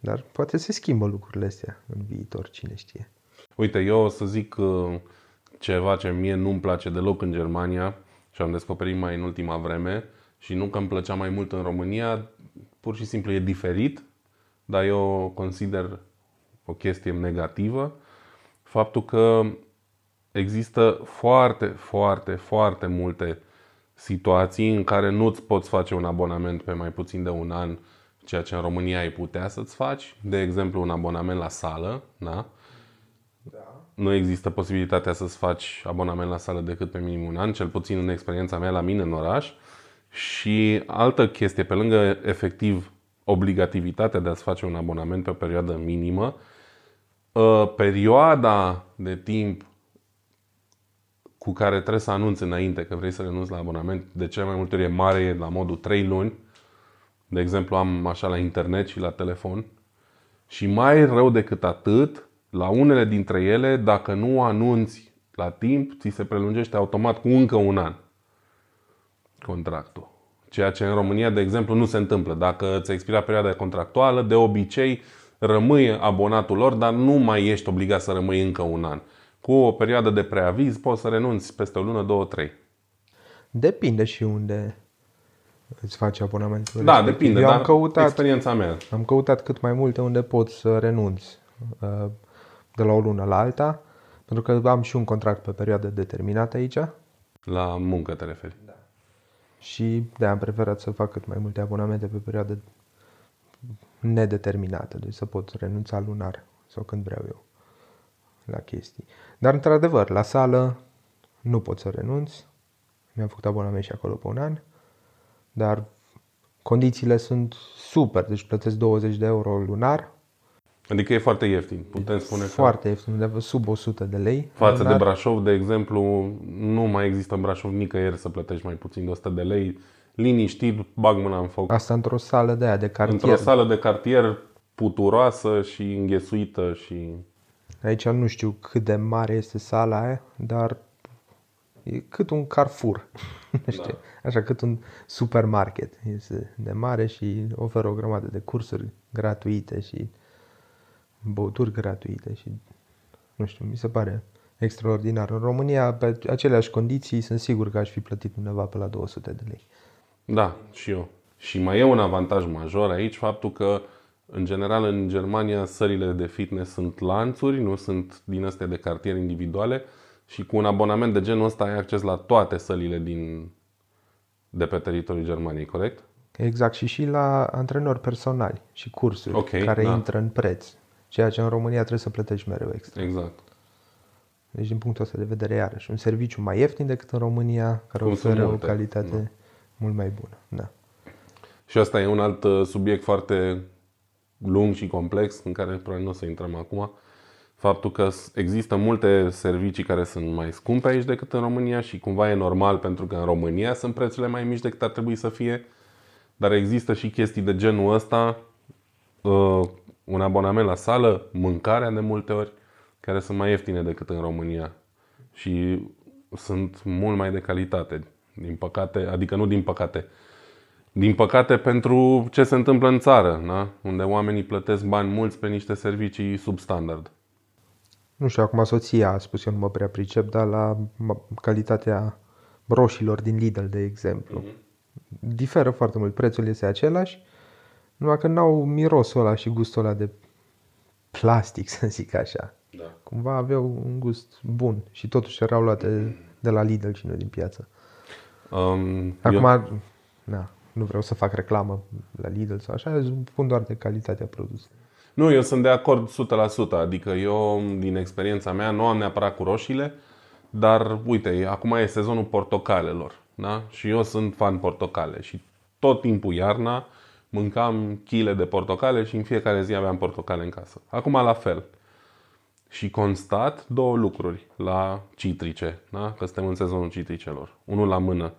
dar poate se schimbă lucrurile astea în viitor, cine știe. Uite, eu o să zic uh, ceva ce mie nu-mi place deloc în Germania și am descoperit mai în ultima vreme și nu că îmi plăcea mai mult în România, pur și simplu e diferit, dar eu o consider o chestie negativă. Faptul că există foarte, foarte, foarte multe situații în care nu-ți poți face un abonament pe mai puțin de un an, ceea ce în România ai putea să-ți faci. De exemplu, un abonament la sală, da? nu există posibilitatea să-ți faci abonament la sală decât pe minim un an, cel puțin în experiența mea la mine în oraș. Și altă chestie, pe lângă efectiv obligativitatea de a-ți face un abonament pe o perioadă minimă, uh, perioada de timp cu care trebuie să anunți înainte că vrei să renunți la abonament, de cele mai multe ori e mare, e la modul 3 luni. De exemplu, am așa la internet și la telefon. Și mai rău decât atât, la unele dintre ele, dacă nu anunți la timp, ți se prelungește automat cu încă un an contractul. Ceea ce în România, de exemplu, nu se întâmplă. Dacă ți-a expirat perioada contractuală, de obicei rămâi abonatul lor, dar nu mai ești obligat să rămâi încă un an. Cu o perioadă de preaviz poți să renunți peste o lună, două, trei. Depinde și unde îți faci abonamentul. Da, respectiv. depinde, Eu dar am căutat, experiența mea. am căutat cât mai multe unde pot să renunț uh, de la o lună la alta, pentru că am și un contract pe perioadă determinată aici La muncă te referi. și de am preferat să fac cât mai multe abonamente pe perioadă nedeterminată, deci să pot renunța lunar sau când vreau eu la chestii. Dar într-adevăr, la sală nu pot să renunț. Mi-am făcut abonament și acolo pe un an, dar condițiile sunt super, deci plătesc 20 de euro lunar, Adică e foarte ieftin. Putem spune că foarte ieftin, undeva sub 100 de lei. față de lunar. Brașov, de exemplu, nu mai există în Brașov nicăieri să plătești mai puțin de 100 de lei. Liniștit, bag mâna în foc. Asta într-o sală de aia, de Într-o cartier. sală de cartier puturoasă și înghesuită și... Aici nu știu cât de mare este sala aia, dar e cât un Carrefour. Nu știu, așa cât un supermarket. Este de mare și oferă o grămadă de cursuri gratuite și băuturi gratuite și nu știu, mi se pare extraordinar. În România, pe aceleași condiții, sunt sigur că aș fi plătit undeva pe la 200 de lei. Da, și eu. Și mai e un avantaj major aici, faptul că, în general, în Germania, sălile de fitness sunt lanțuri, nu sunt din astea de cartier individuale și cu un abonament de genul ăsta ai acces la toate sălile din, de pe teritoriul Germaniei, corect? Exact, și și la antrenori personali și cursuri Ok, care da. intră în preț. Ceea ce în România trebuie să plătești mereu extra. Exact. Deci, din punctul ăsta de vedere, iarăși, un serviciu mai ieftin decât în România, care Cum sunt oferă o multe, calitate mult mai bună. Da. Și asta e un alt uh, subiect foarte lung și complex în care probabil nu o să intrăm acum. Faptul că s- există multe servicii care sunt mai scumpe aici decât în România și cumva e normal pentru că în România sunt prețurile mai mici decât ar trebui să fie. Dar există și chestii de genul ăsta, uh, un abonament la sală, mâncarea de multe ori, care sunt mai ieftine decât în România și sunt mult mai de calitate. Din păcate, adică nu din păcate, din păcate pentru ce se întâmplă în țară, da? unde oamenii plătesc bani mulți pe niște servicii substandard. Nu știu, acum soția a spus, eu nu mă prea pricep, dar la m- calitatea roșilor din Lidl, de exemplu. Diferă foarte mult, prețul este același, numai că n-au mirosul ăla și gustul ăla de plastic, să zic așa. Da. Cumva aveau un gust bun și totuși erau luate de la Lidl și nu din piață. Um, Acum, eu, da, nu vreau să fac reclamă la Lidl sau așa, spun doar de calitatea produsului. Nu, eu sunt de acord 100%, adică eu, din experiența mea, nu am neapărat cu roșiile, dar uite, acum e sezonul portocalelor, da? Și eu sunt fan portocale și tot timpul iarna mâncam chile de portocale și în fiecare zi aveam portocale în casă. Acum la fel. Și constat două lucruri la citrice, da? că suntem în sezonul citricelor. Unul la mână.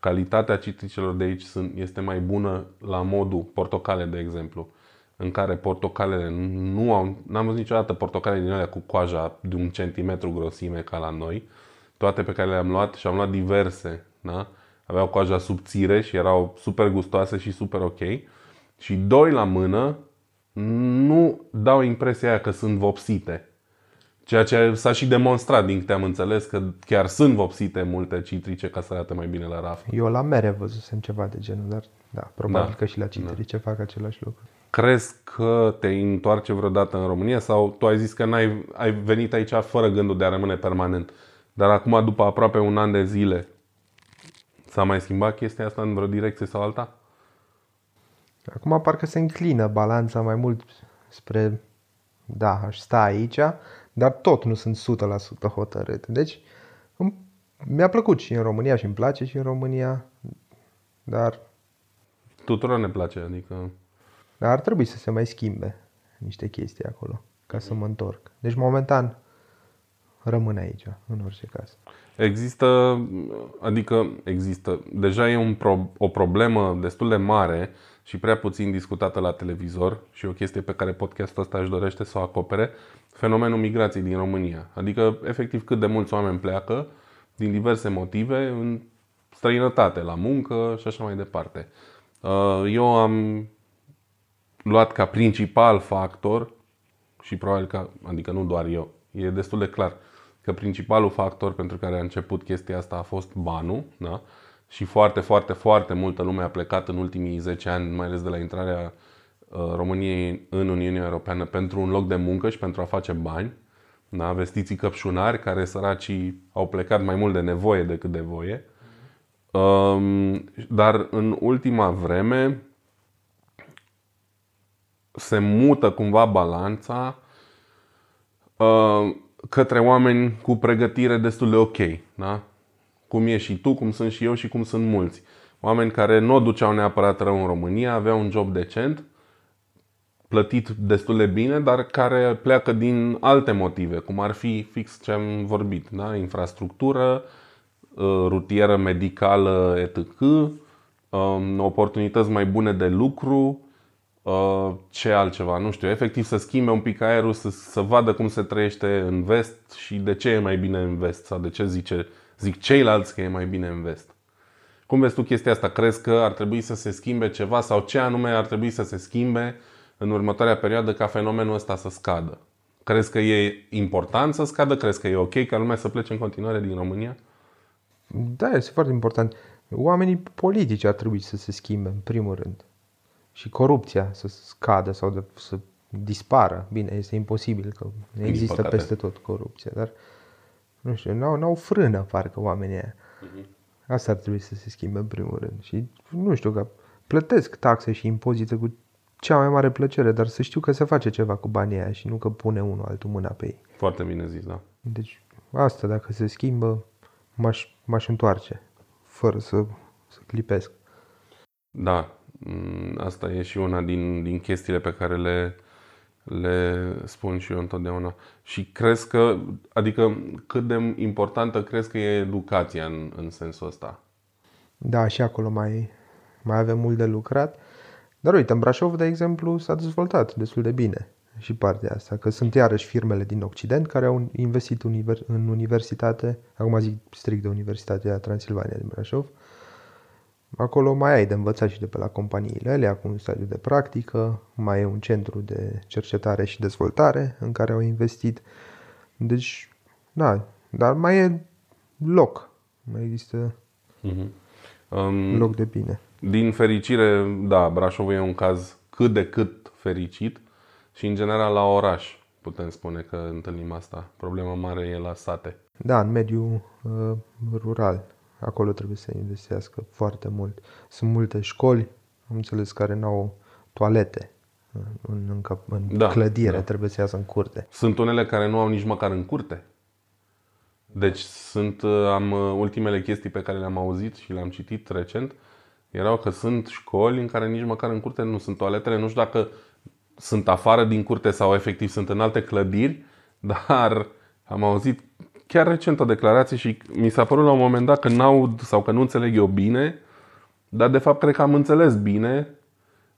Calitatea citricelor de aici este mai bună la modul portocale, de exemplu în care portocalele nu au, n-am văzut niciodată portocale din alea cu coaja de un centimetru grosime ca la noi. Toate pe care le-am luat și am luat diverse, da? aveau coaja subțire și erau super gustoase și super ok. Și doi la mână nu dau impresia aia că sunt vopsite. Ceea ce s-a și demonstrat, din câte am înțeles, că chiar sunt vopsite multe citrice ca să arate mai bine la raft. Eu la mere văzusem ceva de genul, dar da, probabil da. că și la citrice da. fac același lucru. Crezi că te întoarce vreodată în România sau tu ai zis că n-ai, ai venit aici fără gândul de a rămâne permanent? Dar acum, după aproape un an de zile, s-a mai schimbat chestia asta în vreo direcție sau alta? Acum parcă se înclină balanța mai mult spre, da, aș sta aici, dar tot nu sunt 100% hotărât. Deci, mi-a plăcut și în România și îmi place și în România, dar... Tuturor ne place, adică... Dar ar trebui să se mai schimbe niște chestii acolo, ca să mă întorc. Deci, momentan, rămân aici, în orice caz. Există, adică există, deja e un pro, o problemă destul de mare și prea puțin discutată la televizor și o chestie pe care podcastul ăsta își dorește să o acopere, fenomenul migrației din România. Adică, efectiv, cât de mulți oameni pleacă din diverse motive în străinătate, la muncă și așa mai departe. Uh, eu am luat ca principal factor și probabil că, adică nu doar eu, e destul de clar că principalul factor pentru care a început chestia asta a fost banul, da? Și foarte, foarte, foarte multă lume a plecat în ultimii 10 ani, mai ales de la intrarea uh, României în Uniunea Europeană, pentru un loc de muncă și pentru a face bani. Da? Vestiții căpșunari care săracii au plecat mai mult de nevoie decât de voie. Um, dar în ultima vreme se mută cumva balanța uh, către oameni cu pregătire destul de ok. Da? Cum e și tu, cum sunt și eu și cum sunt mulți. Oameni care nu o duceau neapărat rău în România, aveau un job decent, plătit destul de bine, dar care pleacă din alte motive, cum ar fi fix ce am vorbit, da? infrastructură, uh, rutieră medicală, etc., um, oportunități mai bune de lucru, Uh, ce altceva, nu știu, efectiv să schimbe un pic aerul, să, să vadă cum se trăiește în vest și de ce e mai bine în vest sau de ce zice, zic ceilalți că e mai bine în vest. Cum vezi tu chestia asta? Crezi că ar trebui să se schimbe ceva sau ce anume ar trebui să se schimbe în următoarea perioadă ca fenomenul ăsta să scadă? Crezi că e important să scadă? Crezi că e ok ca lumea să plece în continuare din România? Da, este foarte important. Oamenii politici ar trebui să se schimbe, în primul rând și corupția să scadă sau de, să dispară. Bine, este imposibil că există peste tot corupție, dar nu știu, n-au, n-au frână parcă oamenii aia. Uh-huh. Asta ar trebui să se schimbe în primul rând. Și nu știu, că plătesc taxe și impozite cu cea mai mare plăcere, dar să știu că se face ceva cu banii aia și nu că pune unul altul mâna pe ei. Foarte bine zis, da. Deci asta, dacă se schimbă, m-aș, m-aș întoarce, fără să, să clipesc. Da, Mm, asta e și una din, din chestiile pe care le, le spun și eu întotdeauna. Și crezi că, adică cât de importantă crezi că e educația în, în sensul ăsta? Da, și acolo mai, mai avem mult de lucrat. Dar uite, în Brașov, de exemplu, s-a dezvoltat destul de bine și partea asta, că sunt iarăși firmele din Occident care au investit în universitate, acum zic strict de Universitatea Transilvania din Brașov, Acolo mai ai de învățat și de pe la companiile alea, cu un stadiu de practică, mai e un centru de cercetare și dezvoltare în care au investit. Deci, da, dar mai e loc. Mai există uh-huh. um, loc de bine. Din fericire, da, Brașov e un caz cât de cât fericit și în general la oraș putem spune că întâlnim asta. Problema mare e la sate. Da, în mediul uh, rural acolo trebuie să investească foarte mult. Sunt multe școli, am înțeles, care nu au toalete în, în, în Da, clădire, da. trebuie să iasă în curte. Sunt unele care nu au nici măcar în curte. Deci sunt, uh, am uh, ultimele chestii pe care le-am auzit și le-am citit recent, erau că sunt școli în care nici măcar în curte nu sunt toaletele. Nu știu dacă sunt afară din curte sau efectiv sunt în alte clădiri, dar am auzit chiar recent o declarație și mi s-a părut la un moment dat că n-aud sau că nu înțeleg eu bine, dar de fapt cred că am înțeles bine.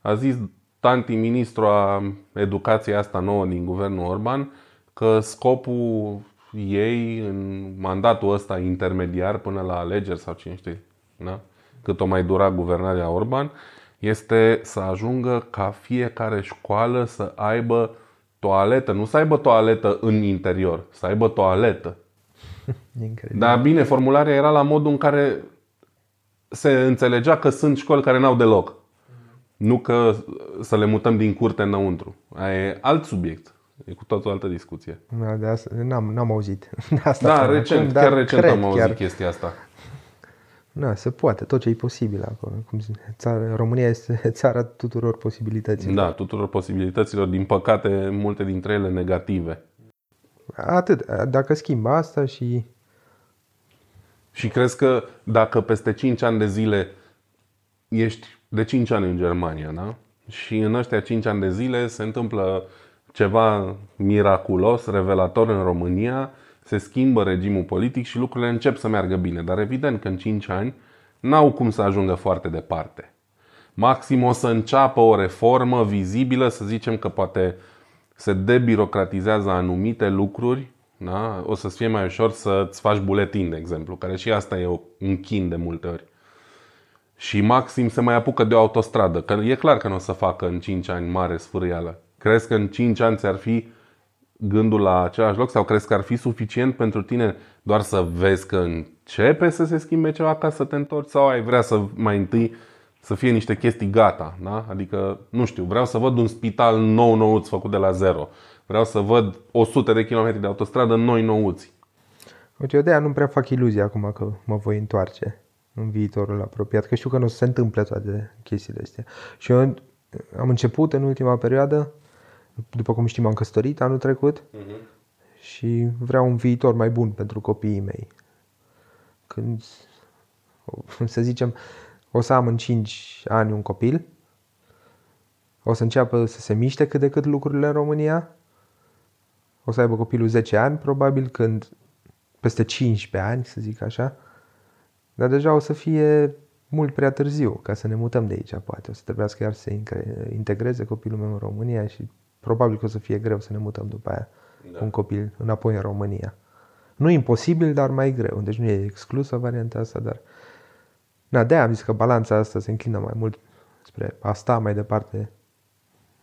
A zis tanti ministru a educației asta nouă din guvernul Orban că scopul ei în mandatul ăsta intermediar până la alegeri sau cine știe, da? Cât o mai dura guvernarea Orban, este să ajungă ca fiecare școală să aibă toaletă, nu să aibă toaletă în interior, să aibă toaletă. Incredibil. Dar bine, formularea era la modul în care se înțelegea că sunt școli care n-au deloc. Nu că să le mutăm din curte înăuntru. Aia e alt subiect. E cu totul altă discuție. Da, de asta, n-am, n-am auzit de asta. Da, până recent, acum, chiar dar recent cred, am auzit chiar, chestia asta. Da, se poate, tot ce e posibil acolo. Cum zice, țara, România este țara tuturor posibilităților. Da, tuturor posibilităților, din păcate, multe dintre ele negative. Atât, dacă schimbă asta și Și crezi că dacă peste 5 ani de zile ești de 5 ani în Germania, da? Și în ăștia 5 ani de zile se întâmplă ceva miraculos, revelator în România, se schimbă regimul politic și lucrurile încep să meargă bine. Dar evident că în 5 ani n-au cum să ajungă foarte departe. Maxim o să înceapă o reformă vizibilă, să zicem că poate se debirocratizează anumite lucruri, da? o să-ți fie mai ușor să-ți faci buletin, de exemplu, care și asta e un chin de multe ori. Și maxim se mai apucă de o autostradă, că e clar că nu o să facă în 5 ani mare sfârâială. Crezi că în 5 ani ți-ar fi gândul la același loc sau crezi că ar fi suficient pentru tine doar să vezi că începe să se schimbe ceva ca să te întorci sau ai vrea să mai întâi să fie niște chestii gata, da? Adică, nu știu, vreau să văd un spital nou nouț făcut de la zero. Vreau să văd 100 de kilometri de autostradă noi nouți. Uite, eu de aia nu prea fac iluzii acum că mă voi întoarce în viitorul apropiat, că știu că nu o să se întâmple toate chestiile astea. Și eu am început în ultima perioadă, după cum știm, am căsătorit anul trecut și vreau un viitor mai bun pentru copiii mei. Când, să zicem, o să am în 5 ani un copil, o să înceapă să se miște cât de cât lucrurile în România, o să aibă copilul 10 ani, probabil, când peste 15 ani, să zic așa, dar deja o să fie mult prea târziu ca să ne mutăm de aici, poate. O să trebuiască iar să se incre- integreze copilul meu în România și probabil că o să fie greu să ne mutăm după aia da. cu un copil înapoi în România. Nu imposibil, dar mai greu. Deci nu e exclusă varianta asta, dar... Na, de am zis că balanța asta se înclină mai mult spre a sta mai departe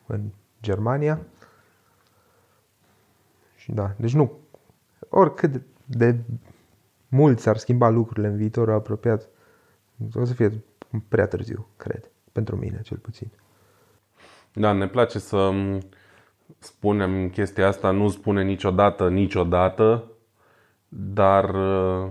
în Germania. Și da, deci nu... Oricât de mult s-ar schimba lucrurile în viitorul apropiat, o să fie prea târziu, cred. Pentru mine, cel puțin. Da, ne place să m, spunem chestia asta, nu spune niciodată, niciodată, dar uh,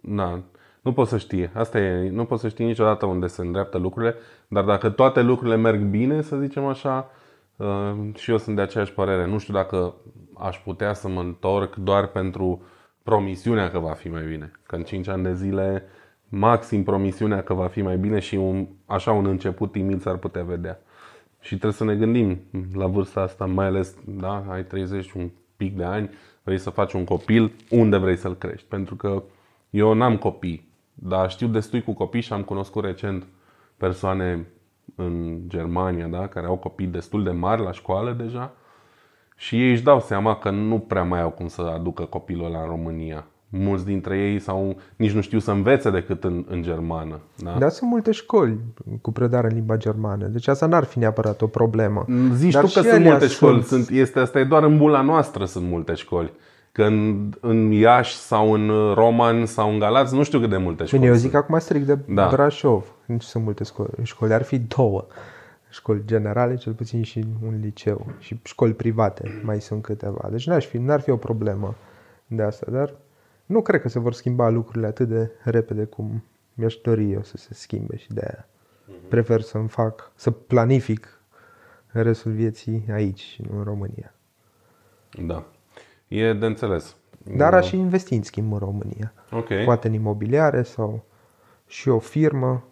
na, nu poți să știi. Asta e, nu poți să știi niciodată unde se îndreaptă lucrurile, dar dacă toate lucrurile merg bine, să zicem așa, uh, și eu sunt de aceeași părere. Nu știu dacă aș putea să mă întorc doar pentru promisiunea că va fi mai bine. Că în 5 ani de zile, maxim promisiunea că va fi mai bine și un, așa un început timid s-ar putea vedea. Și trebuie să ne gândim la vârsta asta, mai ales, da, ai 30 un pic de ani, vrei să faci un copil, unde vrei să-l crești? Pentru că eu n-am copii, dar știu destui cu copii și am cunoscut recent persoane în Germania, da, care au copii destul de mari la școală deja și ei își dau seama că nu prea mai au cum să aducă copilul ăla în România. Mulți dintre ei sau nici nu știu să învețe decât în, în germană. Da? Dar sunt multe școli cu predare în limba germană, deci asta n-ar fi neapărat o problemă. Zici Dar tu că și sunt alea multe școli, sunt, este, asta e doar în bula noastră sunt multe școli. Că în, în Iași sau în Roman sau în Galați nu știu cât de multe școli Bine, eu sunt. zic acum strict de Da. Brașov. Nu sunt multe școli. școli. Ar fi două. Școli generale, cel puțin și un liceu. Și școli private, mai sunt câteva. Deci n-ar fi, n-ar fi o problemă de asta. Dar nu cred că se vor schimba lucrurile atât de repede cum mi-aș dori eu să se schimbe și de aia prefer să-mi fac, să planific restul vieții aici, nu în România. Da. E de înțeles. Dar aș investi în schimb în România. Ok. Poate în imobiliare sau și o firmă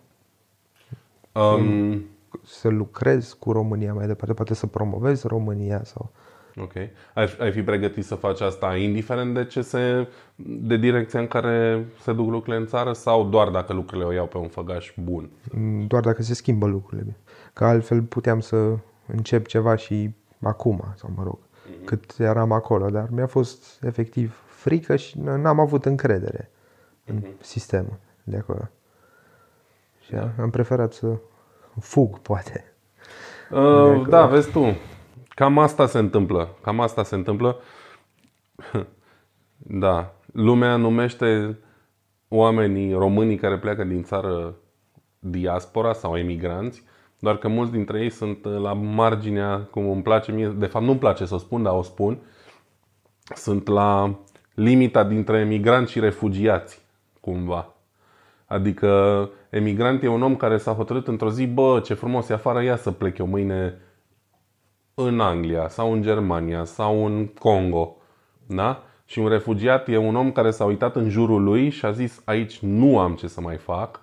Um, să lucrez cu România mai departe, poate să promovez România sau ok. Ai, ai fi pregătit să faci asta indiferent de ce se, de direcția în care se duc lucrurile în țară sau doar dacă lucrurile o iau pe un făgaș bun? Mm, doar dacă se schimbă lucrurile. Că altfel puteam să încep ceva și acum, sau mă rog, cât eram acolo, dar mi-a fost efectiv frică și n- n-am avut încredere în sistemul de acolo. Și am preferat să fug, poate. Uh, da, vezi tu. Cam asta se întâmplă. Cam asta se întâmplă. Da. Lumea numește oamenii românii care pleacă din țară diaspora sau emigranți, doar că mulți dintre ei sunt la marginea, cum îmi place mie, de fapt nu-mi place să o spun, dar o spun, sunt la limita dintre emigranți și refugiați, cumva. Adică emigrant e un om care s-a hotărât într-o zi, bă, ce frumos e afară, ia să plec eu mâine în Anglia sau în Germania sau în Congo. Da? Și un refugiat e un om care s-a uitat în jurul lui și a zis aici nu am ce să mai fac.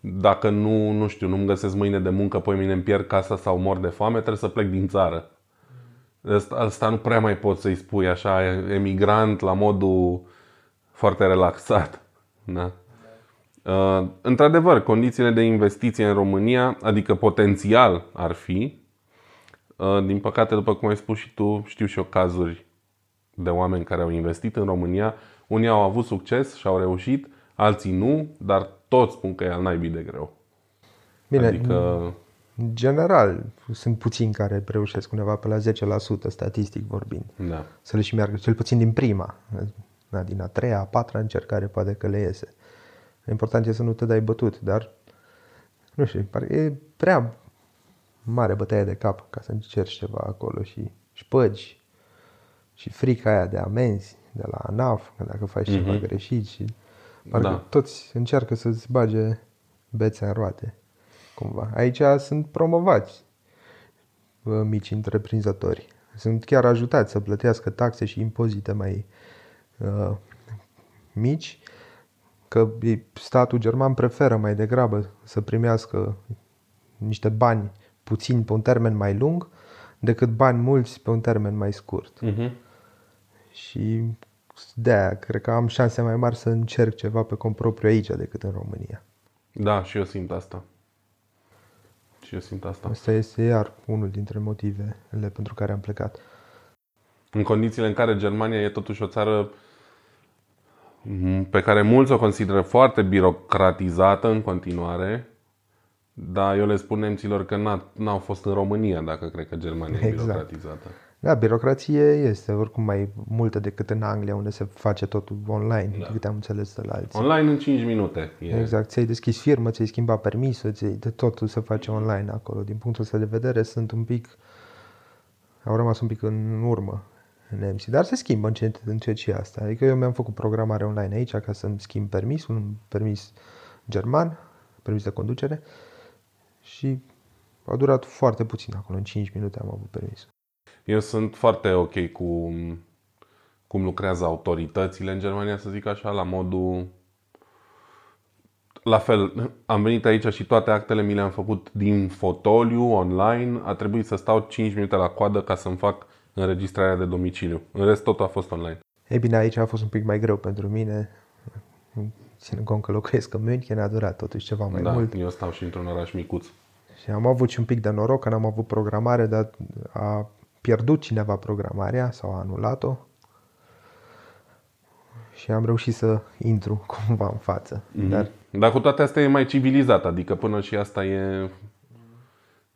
Dacă nu, nu știu, nu-mi găsesc mâine de muncă, poi mine îmi pierd casa sau mor de foame, trebuie să plec din țară. Asta, asta nu prea mai poți să-i spui așa, emigrant la modul foarte relaxat. Da? Uh, într-adevăr, condițiile de investiție în România, adică potențial ar fi, uh, din păcate, după cum ai spus și tu, știu și eu cazuri de oameni care au investit în România. Unii au avut succes și au reușit, alții nu, dar toți spun că e al naibii de greu. Bine, Adică, în general, sunt puțini care reușesc undeva pe la 10% statistic vorbind. da. Să le și meargă, cel puțin din prima, da, din a treia, a patra încercare poate că le iese. Important e să nu te dai bătut, dar nu știu, pare- e prea mare bătaie de cap ca să încerci ceva acolo și șpăgi și frica aia de amenzi de la ANAF, că dacă faci ceva greșit și parcă Da. toți încearcă să-ți bage bețe în roate. Cumva. Aici sunt promovați uh, mici întreprinzători. Sunt chiar ajutați să plătească taxe și impozite mai uh, mici, că ei- statul german preferă mai degrabă să primească niște bani puțini pe un termen mai lung decât bani mulți pe un termen mai scurt. Mhm. Și de aia cred că am șanse mai mari să încerc ceva pe cont propriu aici decât în România. Da, și eu simt asta. Și eu simt asta. Asta este iar unul dintre motivele pentru care am plecat. În condițiile în care Germania e totuși o țară m, pe care mulți o consideră foarte birocratizată în continuare, dar eu le spun nemților că n-a- n-au fost în România dacă cred că Germania e Exact. birocratizată. Da, birocrație este oricum mai multă decât în Anglia, unde se face totul online, da. câte am înțeles de la alții. Online în 5 minute. E. Exact, ți-ai deschis firmă, ți-ai schimbat permisul, ți de totul se face online acolo. Din punctul ăsta de vedere sunt un pic, au rămas un pic în urmă nemții, dar se schimbă încet, încet și asta. Adică eu mi-am făcut programare online aici ca să-mi schimb permisul, un permis german, permis de conducere și a durat foarte puțin acolo, în 5 minute am avut permisul. Eu sunt foarte ok cu cum lucrează autoritățile în Germania, să zic așa, la modul... La fel, am venit aici și toate actele mi le-am făcut din fotoliu, online. A trebuit să stau 5 minute la coadă ca să-mi fac înregistrarea de domiciliu. În rest, totul a fost online. Ei bine, aici a fost un pic mai greu pentru mine, ținând cont că locuiesc în München, a durat totuși ceva mai da, mult. eu stau și într-un oraș micuț. Și am avut și un pic de noroc că n-am avut programare, dar a pierdut cineva programarea sau a anulat-o. Și am reușit să intru cumva în față. Mm-hmm. Dar Dar cu toate astea e mai civilizat, adică până și asta e...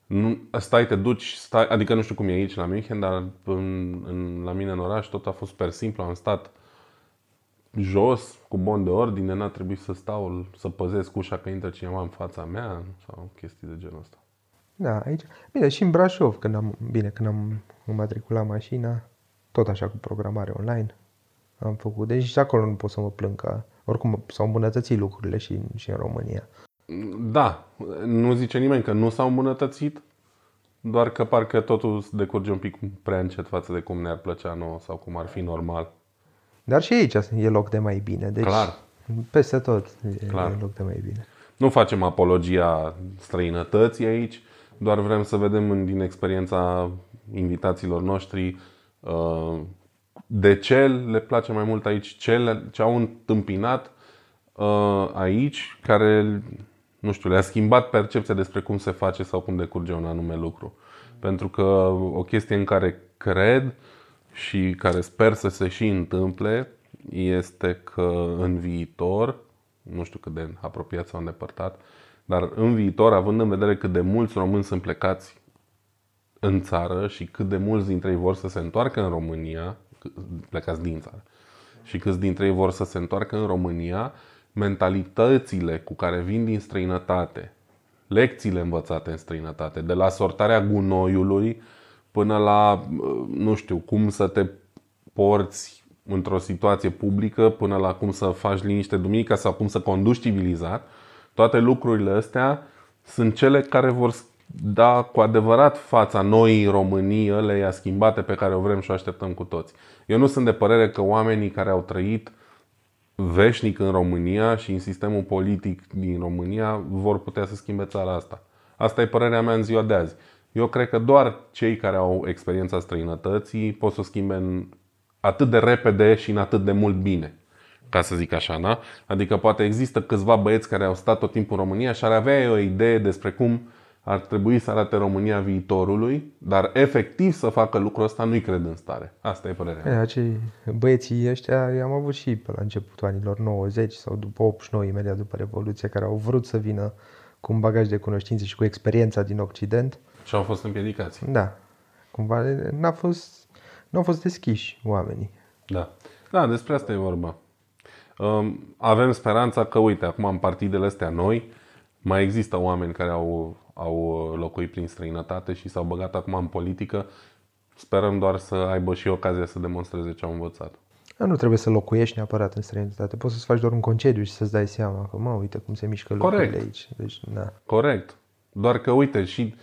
Nu, stai, te duci, stai, adică nu știu cum e aici la München, dar în, în, la mine în oraș tot a fost super simplu. Am stat jos, cu bon de ordine, n-a trebuit să stau, să păzesc ușa că intră cineva în fața mea sau chestii de genul ăsta. da, aici. Bine, și în Brașov, când am, bine, când am înmatriculat mașina, tot așa cu programare online. am făcut. Deci și acolo nu pot să mă plâng că oricum s-au îmbunătățit lucrurile și, și în România. Da, nu zice nimeni că nu s-au îmbunătățit, doar că parcă totul decurge un pic prea încet față de cum ne-ar plăcea nouă sau cum ar fi normal. Dar și aici e loc de mai bine. Deci Clar. peste tot e Clar. loc de mai bine. Nu facem apologia străinătății aici, doar vrem să vedem în- din experiența invitațiilor noștri uh, de ce le place mai mult aici, ce, le, ce au întâmpinat uh, aici, care, nu știu, le-a schimbat percepția despre cum se face sau cum decurge un anume lucru. Pentru că o chestie în care cred și care sper să se și întâmple este că în viitor, nu știu cât de apropiat sau îndepărtat, dar în viitor, având în vedere cât de mulți români sunt plecați în țară și cât de mulți dintre ei vor să se întoarcă în România, plecați din țară, și câți dintre ei vor să se întoarcă în România, mentalitățile cu care vin din străinătate, lecțiile învățate în străinătate, de la sortarea gunoiului până la, nu știu, cum să te porți într-o situație publică, până la cum să faci liniște duminica sau cum să conduci civilizat, toate lucrurile astea sunt cele care vor da cu adevărat fața noii Românii, ăleia schimbate pe care o vrem și o așteptăm cu toți. Eu nu sunt de părere că oamenii care au trăit veșnic în România și în sistemul politic din România vor putea să schimbe țara asta. Asta e părerea mea în ziua de azi. Eu cred că doar cei care au experiența străinătății pot să o schimbe în atât de repede și în atât de mult bine. Ca să zic așa, da? Adică poate există câțiva băieți care au stat tot timpul în România și ar avea o idee despre cum ar trebui să arate România viitorului, dar efectiv să facă lucrul ăsta nu-i cred în stare. Asta e părerea mea. E, acei băieții ăștia i-am avut și pe la începutul anilor 90 sau după 89, imediat după Revoluție, care au vrut să vină cu un bagaj de cunoștințe și cu experiența din Occident. Și au fost împiedicați. Da, cumva n-a fost, n-au fost deschiși oamenii. Da. Da, despre asta e vorba. Um, Avem speranța că, uite, acum în partidele astea noi, mai există oameni care au, au locuit prin străinătate și s-au băgat acum în politică. Sperăm doar să aibă și ocazia să demonstreze ce au învățat. Nu trebuie să locuiești neapărat în străinătate. Poți să-ți faci doar un concediu și să-ți dai seama că, mă, uite cum se mișcă lucrurile Corect. aici. Deci, da. Corect. Doar că, uite, și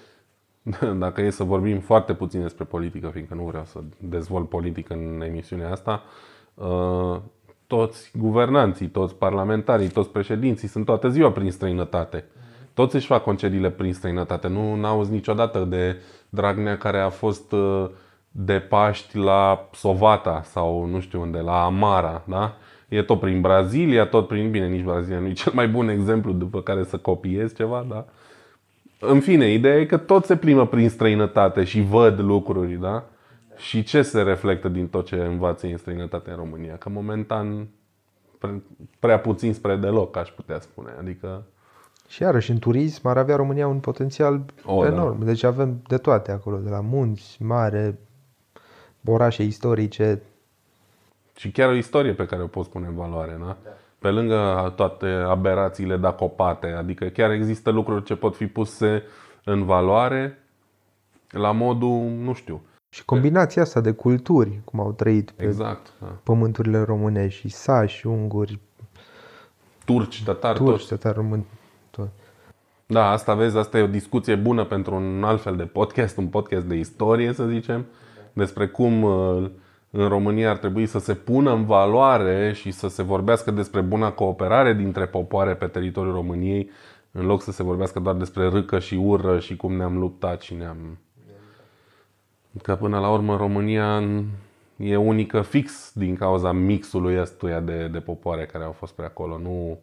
dacă e să vorbim foarte puțin despre politică, fiindcă nu vreau să dezvolt politică în emisiunea asta, uh, toți guvernanții, toți parlamentarii, toți președinții sunt toată ziua prin străinătate. Toți își fac concediile prin străinătate. Nu auzi niciodată de Dragnea care a fost uh, de Paști la Sovata sau nu știu unde, la Amara, da? E tot prin Brazilia, tot prin, bine, nici Brazilia nu e cel mai bun exemplu după care să copiezi ceva, da? În fine, ideea e că tot se plimbă prin străinătate și văd lucruri, da? Și ce se reflectă din tot ce învață în străinătate în România? Că momentan pre- prea puțin spre deloc, aș putea spune. Adică, Și iarăși, în turism ar avea România un potențial O, da. enorm. Deci avem de toate acolo, de la munți, mare, orașe istorice. și chiar o istorie pe care o poți pune în valoare, da? Pe lângă toate aberațiile dacopate, adică chiar există lucruri ce pot fi puse în valoare la modul, nu știu, Și combinația asta de culturi, cum au trăit pe exact, da. pământurile românești, și sași, unguri, turci, tatari, turci, toți. tătari români, tot. Da, asta vezi, asta e o discuție bună pentru un alt fel de podcast, un podcast de istorie, să zicem, despre cum uh, în România ar trebui să se pună în valoare și să se vorbească despre buna cooperare dintre popoare pe teritoriul României, în loc să se vorbească doar despre râcă și ură și cum ne-am luptat și ne-am... Că până la urmă România e unică fix din cauza mixului ăstuia de, de popoare care au fost pe acolo, nu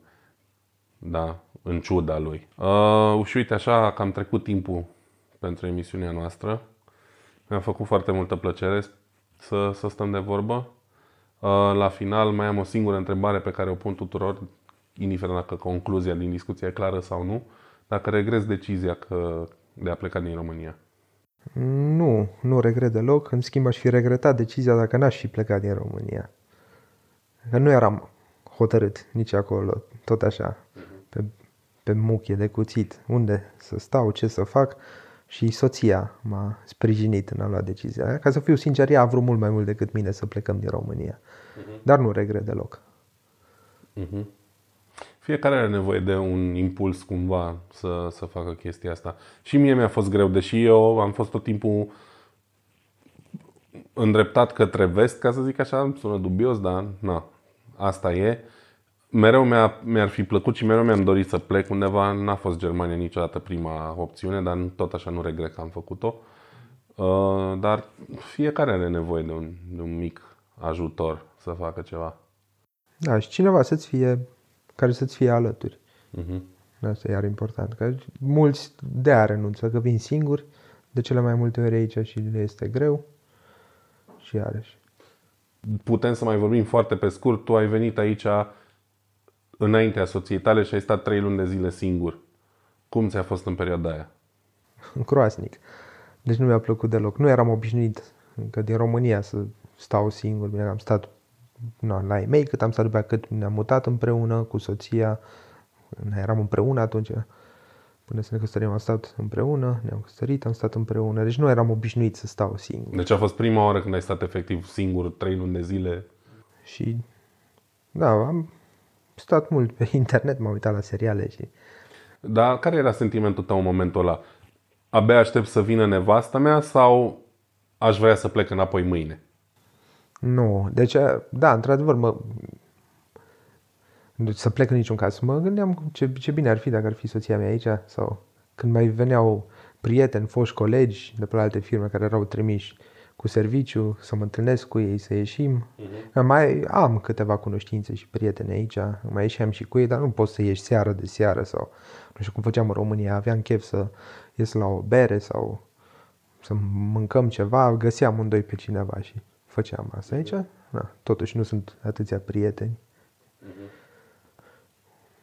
da, în ciuda lui. Uh, și uite, așa că am trecut timpul pentru emisiunea noastră. Mi-a făcut foarte multă plăcere să, să stăm de vorbă. Uh, la final mai am o singură întrebare pe care o pun tuturor, indiferent dacă concluzia din discuție e clară sau nu. Dacă regreți decizia că de a pleca din România. Nu, nu regret deloc. În schimb, aș fi regretat decizia dacă n-aș fi plecat din România. Că nu eram hotărât nici acolo, tot așa, pe, pe muchie de cuțit, unde să stau, ce să fac. Și soția m-a sprijinit în a lua decizia aia. Ca să fiu sincer, ea a vrut mult mai mult decât mine să plecăm din România. Dar nu regret deloc. Fiecare are nevoie de un impuls cumva să, să facă chestia asta. Și mie mi-a fost greu, deși eu am fost tot timpul îndreptat către vest, ca să zic așa, sună dubios, dar na, asta e. Mereu mi-a, mi-ar fi plăcut și mereu mi-am dorit să plec undeva. N-a fost Germania niciodată prima opțiune, dar tot așa nu regret că am făcut-o. Uh, dar fiecare are nevoie de un, de un mic ajutor să facă ceva. Da, și cineva să-ți fie, care să-ți fie alături. Uh-huh. Asta e iar important. Că mulți de a renunță, că vin singuri, de cele mai multe ori aici și le este greu. Și iarăși. Putem să mai vorbim foarte pe scurt. Tu ai venit aici înaintea soției tale și ai stat trei luni de zile singur. Cum ți-a fost în perioada aia? Croasnic. Deci nu mi-a plăcut deloc. Nu eram obișnuit încă din România să stau singur. Bine, am stat na, la ei mei, cât am stat după aceea, cât ne-am mutat împreună cu soția. Ne eram împreună atunci. Până să ne căsătorim am stat împreună, ne-am căsătorit, am stat împreună. Deci nu eram obișnuit să stau singur. Deci a fost prima oară când ai stat efectiv singur trei luni de zile. Și da, am stat mult pe internet, m-am uitat la seriale și Dar care era sentimentul tău în momentul ăla? Abia aștept să vină nevasta mea sau aș vrea să plec înapoi mâine? Nu, deci, da, într-adevăr, mă, deci să plec în niciun caz. Mă gândeam ce, ce bine ar fi dacă ar fi soția mea aici sau când mai veneau prieteni, foști colegi de pe la alte firme care erau trimiși cu serviciu, să mă întâlnesc cu ei, să ieșim. Uh-huh. Mai am câteva cunoștințe și prieteni aici, mai ieșeam și cu ei, dar nu poți să ieși seară de seară sau nu știu cum făceam în România, aveam chef să ies la o bere sau să mâncăm ceva, găseam un doi pe cineva și făceam asta aici. Na, totuși nu sunt atâția prieteni.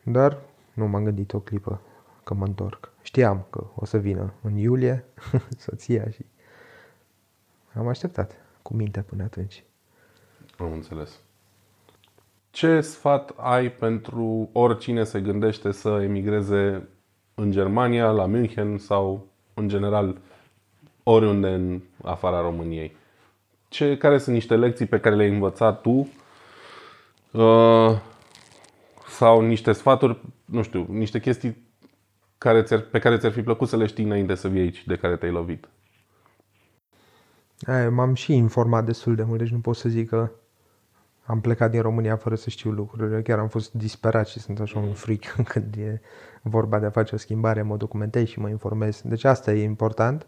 Dar nu m-am gândit o clipă că mă întorc. Știam că o să vină în iulie soția și am așteptat cu minte până atunci. Am înțeles. Ce sfat ai pentru oricine se gândește să emigreze în Germania, la München sau în general oriunde în afara României? Ce, care sunt niște lecții pe care le-ai învățat tu uh, sau niște sfaturi, nu știu, niște chestii care ți pe care ți-ar fi plăcut să le știi înainte să vii aici, de care te-ai lovit? Aia, m-am și informat destul de mult, deci nu pot să zic că am plecat din România fără să știu lucrurile. Chiar am fost disperat și sunt așa un fric când e vorba de a face o schimbare, mă documentez și mă informez. Deci asta e important,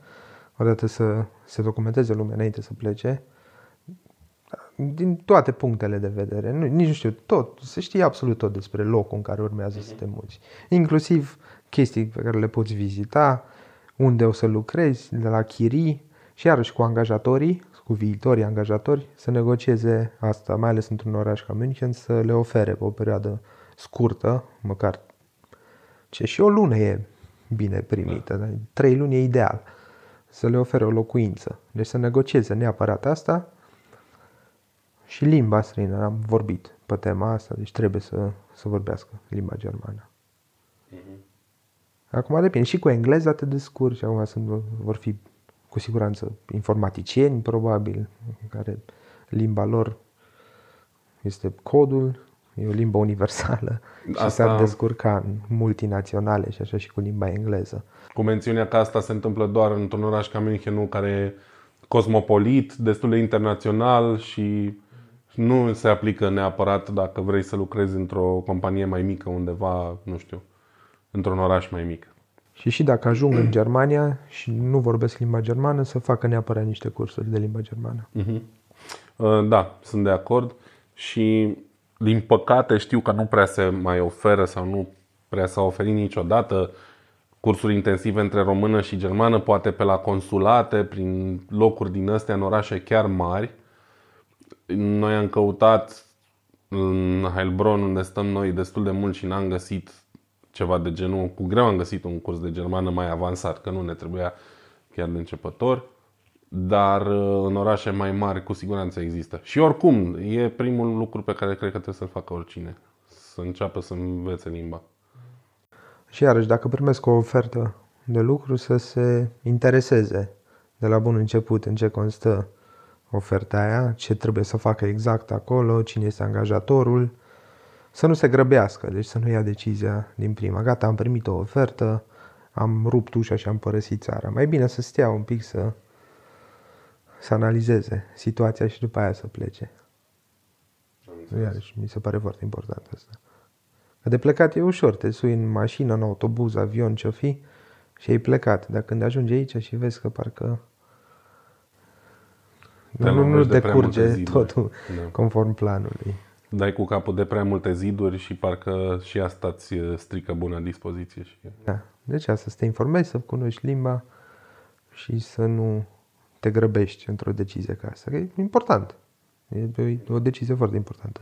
odată să se documenteze lumea înainte să plece, din toate punctele de vedere. Nu, nici nu știu, tot, să știi absolut tot despre locul în care urmează să te muți. Inclusiv chestii pe care le poți vizita, unde o să lucrezi, de la chirii și iarăși cu angajatorii, cu viitorii angajatori, să negocieze asta, mai ales într-un oraș ca München, să le ofere pe o perioadă scurtă, măcar ce și o lună e bine primită, dar trei luni e ideal, să le ofere o locuință. Deci să negocieze neapărat asta și limba străină. Am vorbit pe tema asta, deci trebuie să, să vorbească limba germană. Acum depinde. Și cu engleza te descurci. Acum sunt, vor fi cu siguranță informaticieni, probabil, care limba lor este codul, e o limbă universală Asta- și s-ar descurca în multinaționale și așa și cu limba engleză. Cu mențiunea că asta se întâmplă doar într-un oraș ca Münchenul, care e cosmopolit, destul de internațional și nu se aplică neapărat dacă vrei să lucrezi într-o companie mai mică undeva, nu știu, într-un oraș mai mic. Și și dacă ajung în Germania și nu vorbesc limba germană, să facă neapărat niște cursuri de limba germană. Uh, Da, sunt de acord și din păcate știu că nu prea se mai oferă sau nu prea s-a oferit niciodată cursuri intensive între română și germană, poate pe la consulate, prin locuri din astea în orașe chiar mari. Noi am căutat în Heilbronn, unde stăm noi destul de mult și n-am găsit ceva de genul. Cu greu am găsit un curs de germană mai avansat, că nu ne trebuia chiar de începător. Dar uh, în orașe mai mari cu siguranță există. Și oricum, e primul lucru pe care cred că trebuie să-l facă oricine. Să înceapă să învețe limba. Și iarăși, dacă primesc o ofertă de lucru să se intereseze de la bun început în ce constă oferta aia, ce trebuie să facă exact acolo, cine este angajatorul, să nu se grăbească, deci să nu ia decizia din prima. Gata, am primit o ofertă, am rupt ușa și am părăsit țara. Mai bine să stea un pic să, să analizeze situația și după aia să plece. Iarăși, mi se pare foarte important asta. Că de plecat e ușor, te sui în mașină, în autobuz, avion, ce fi, și ai plecat. Dar când ajungi aici și vezi că parcă nu, nu, nu de prea multe decurge ziduri. totul Da. conform planului. Dai cu capul de prea multe ziduri și parcă și asta îți uh, strică bună dispoziție. Și... Da. Deci asta, să te informezi, să cunoști limba și să nu te grăbești într-o decizie ca asta. Că e important. E o decizie foarte importantă.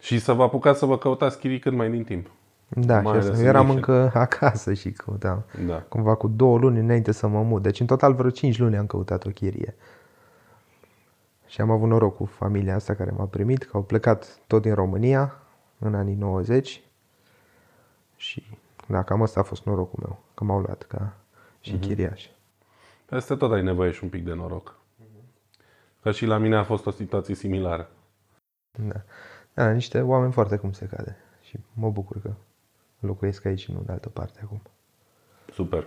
și să vă apucați să vă căutați chirii cât mai din timp. Da, Mai și ales asta. în Eu eram Mission. încă acasă și căutam. Da. Cumva cu două luni înainte să mă mut. Deci în total vreo 5 luni am căutat o chirie. Și am avut noroc cu familia asta care m-a primit, că au plecat tot din România în anii 90 și da, cam asta a fost norocul meu, că m-au luat ca și Mhm. chiriaș. Peste tot ai nevoie și un pic de noroc. Că și la mine a fost o situație similară. Da. da, niște oameni foarte cum se cade și mă bucur că locuiesc aici și nu în altă parte acum. Super.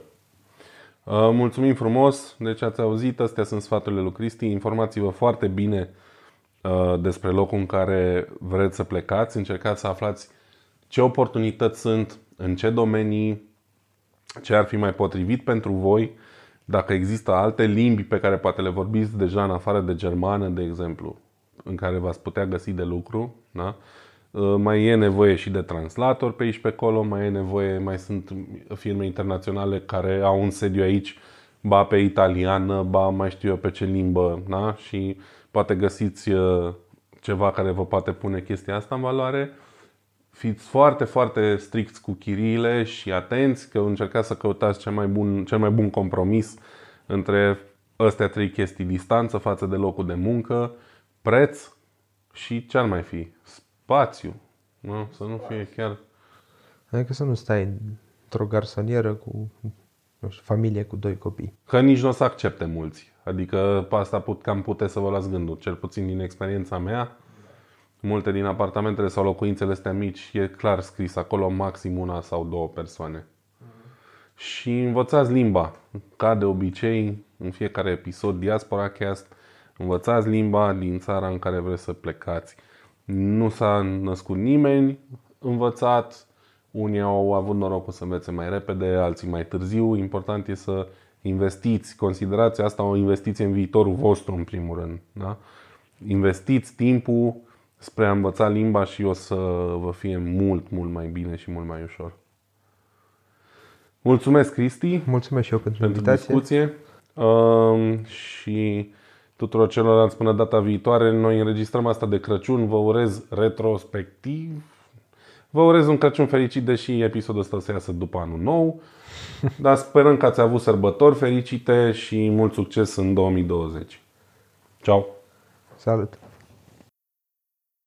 Uh, Mulțumim frumos. Deci ați auzit, astea sunt sfaturile lui Cristi. Informați-vă foarte bine uh, despre locul în care vreți să plecați. Încercați să aflați ce oportunități sunt, în ce domenii, ce ar fi mai potrivit pentru voi, dacă există alte limbi pe care poate le vorbiți deja în afară de germană, de exemplu, în care v-ați putea găsi de lucru. Da? Uh, Mai e nevoie și de translator pe aici pe acolo, mai e nevoie, mai sunt firme internaționale care au un sediu aici, ba pe italiană, ba mai știu eu pe ce limbă, da? și poate găsiți uh, ceva care vă poate pune chestia asta în valoare. Fiți foarte, foarte stricți cu chiriile și atenți că încercați să căutați cel mai bun, cel mai bun compromis între astea trei chestii, distanță față de locul de muncă, preț și ce ar mai fi? Spațiu. Nu? Să nu fie chiar... Adică să nu stai într-o garsonieră cu nu știu, familie cu doi copii. Că nici nu o să accepte mulți. Adică pe asta put, cam puteți să vă luați gândul. Cel puțin din experiența mea, multe din apartamentele sau locuințele astea mici, e clar scris acolo maxim una sau două persoane. Și învățați limba. Ca de obicei, în fiecare episod Diaspora Cast, învățați limba din țara în care vreți să plecați. Nu s-a născut nimeni învățat, unii au avut norocul să învețe mai repede, alții mai târziu. Important e să investiți, considerați asta o investiție în viitorul vostru în primul rând. Da? Investiți timpul spre a învăța limba și o să vă fie mult, mult mai bine și mult mai ușor. Mulțumesc, Cristi, Mulțumesc și eu pentru, pentru invitație. discuție um, și tuturor celorlalți până data viitoare. Noi înregistrăm asta de Crăciun. Vă urez retrospectiv. Vă urez un Crăciun fericit, deși episodul ăsta să iasă după anul nou. Dar sperăm că ați avut sărbători fericite și mult succes în 2020. Ciao! Salut!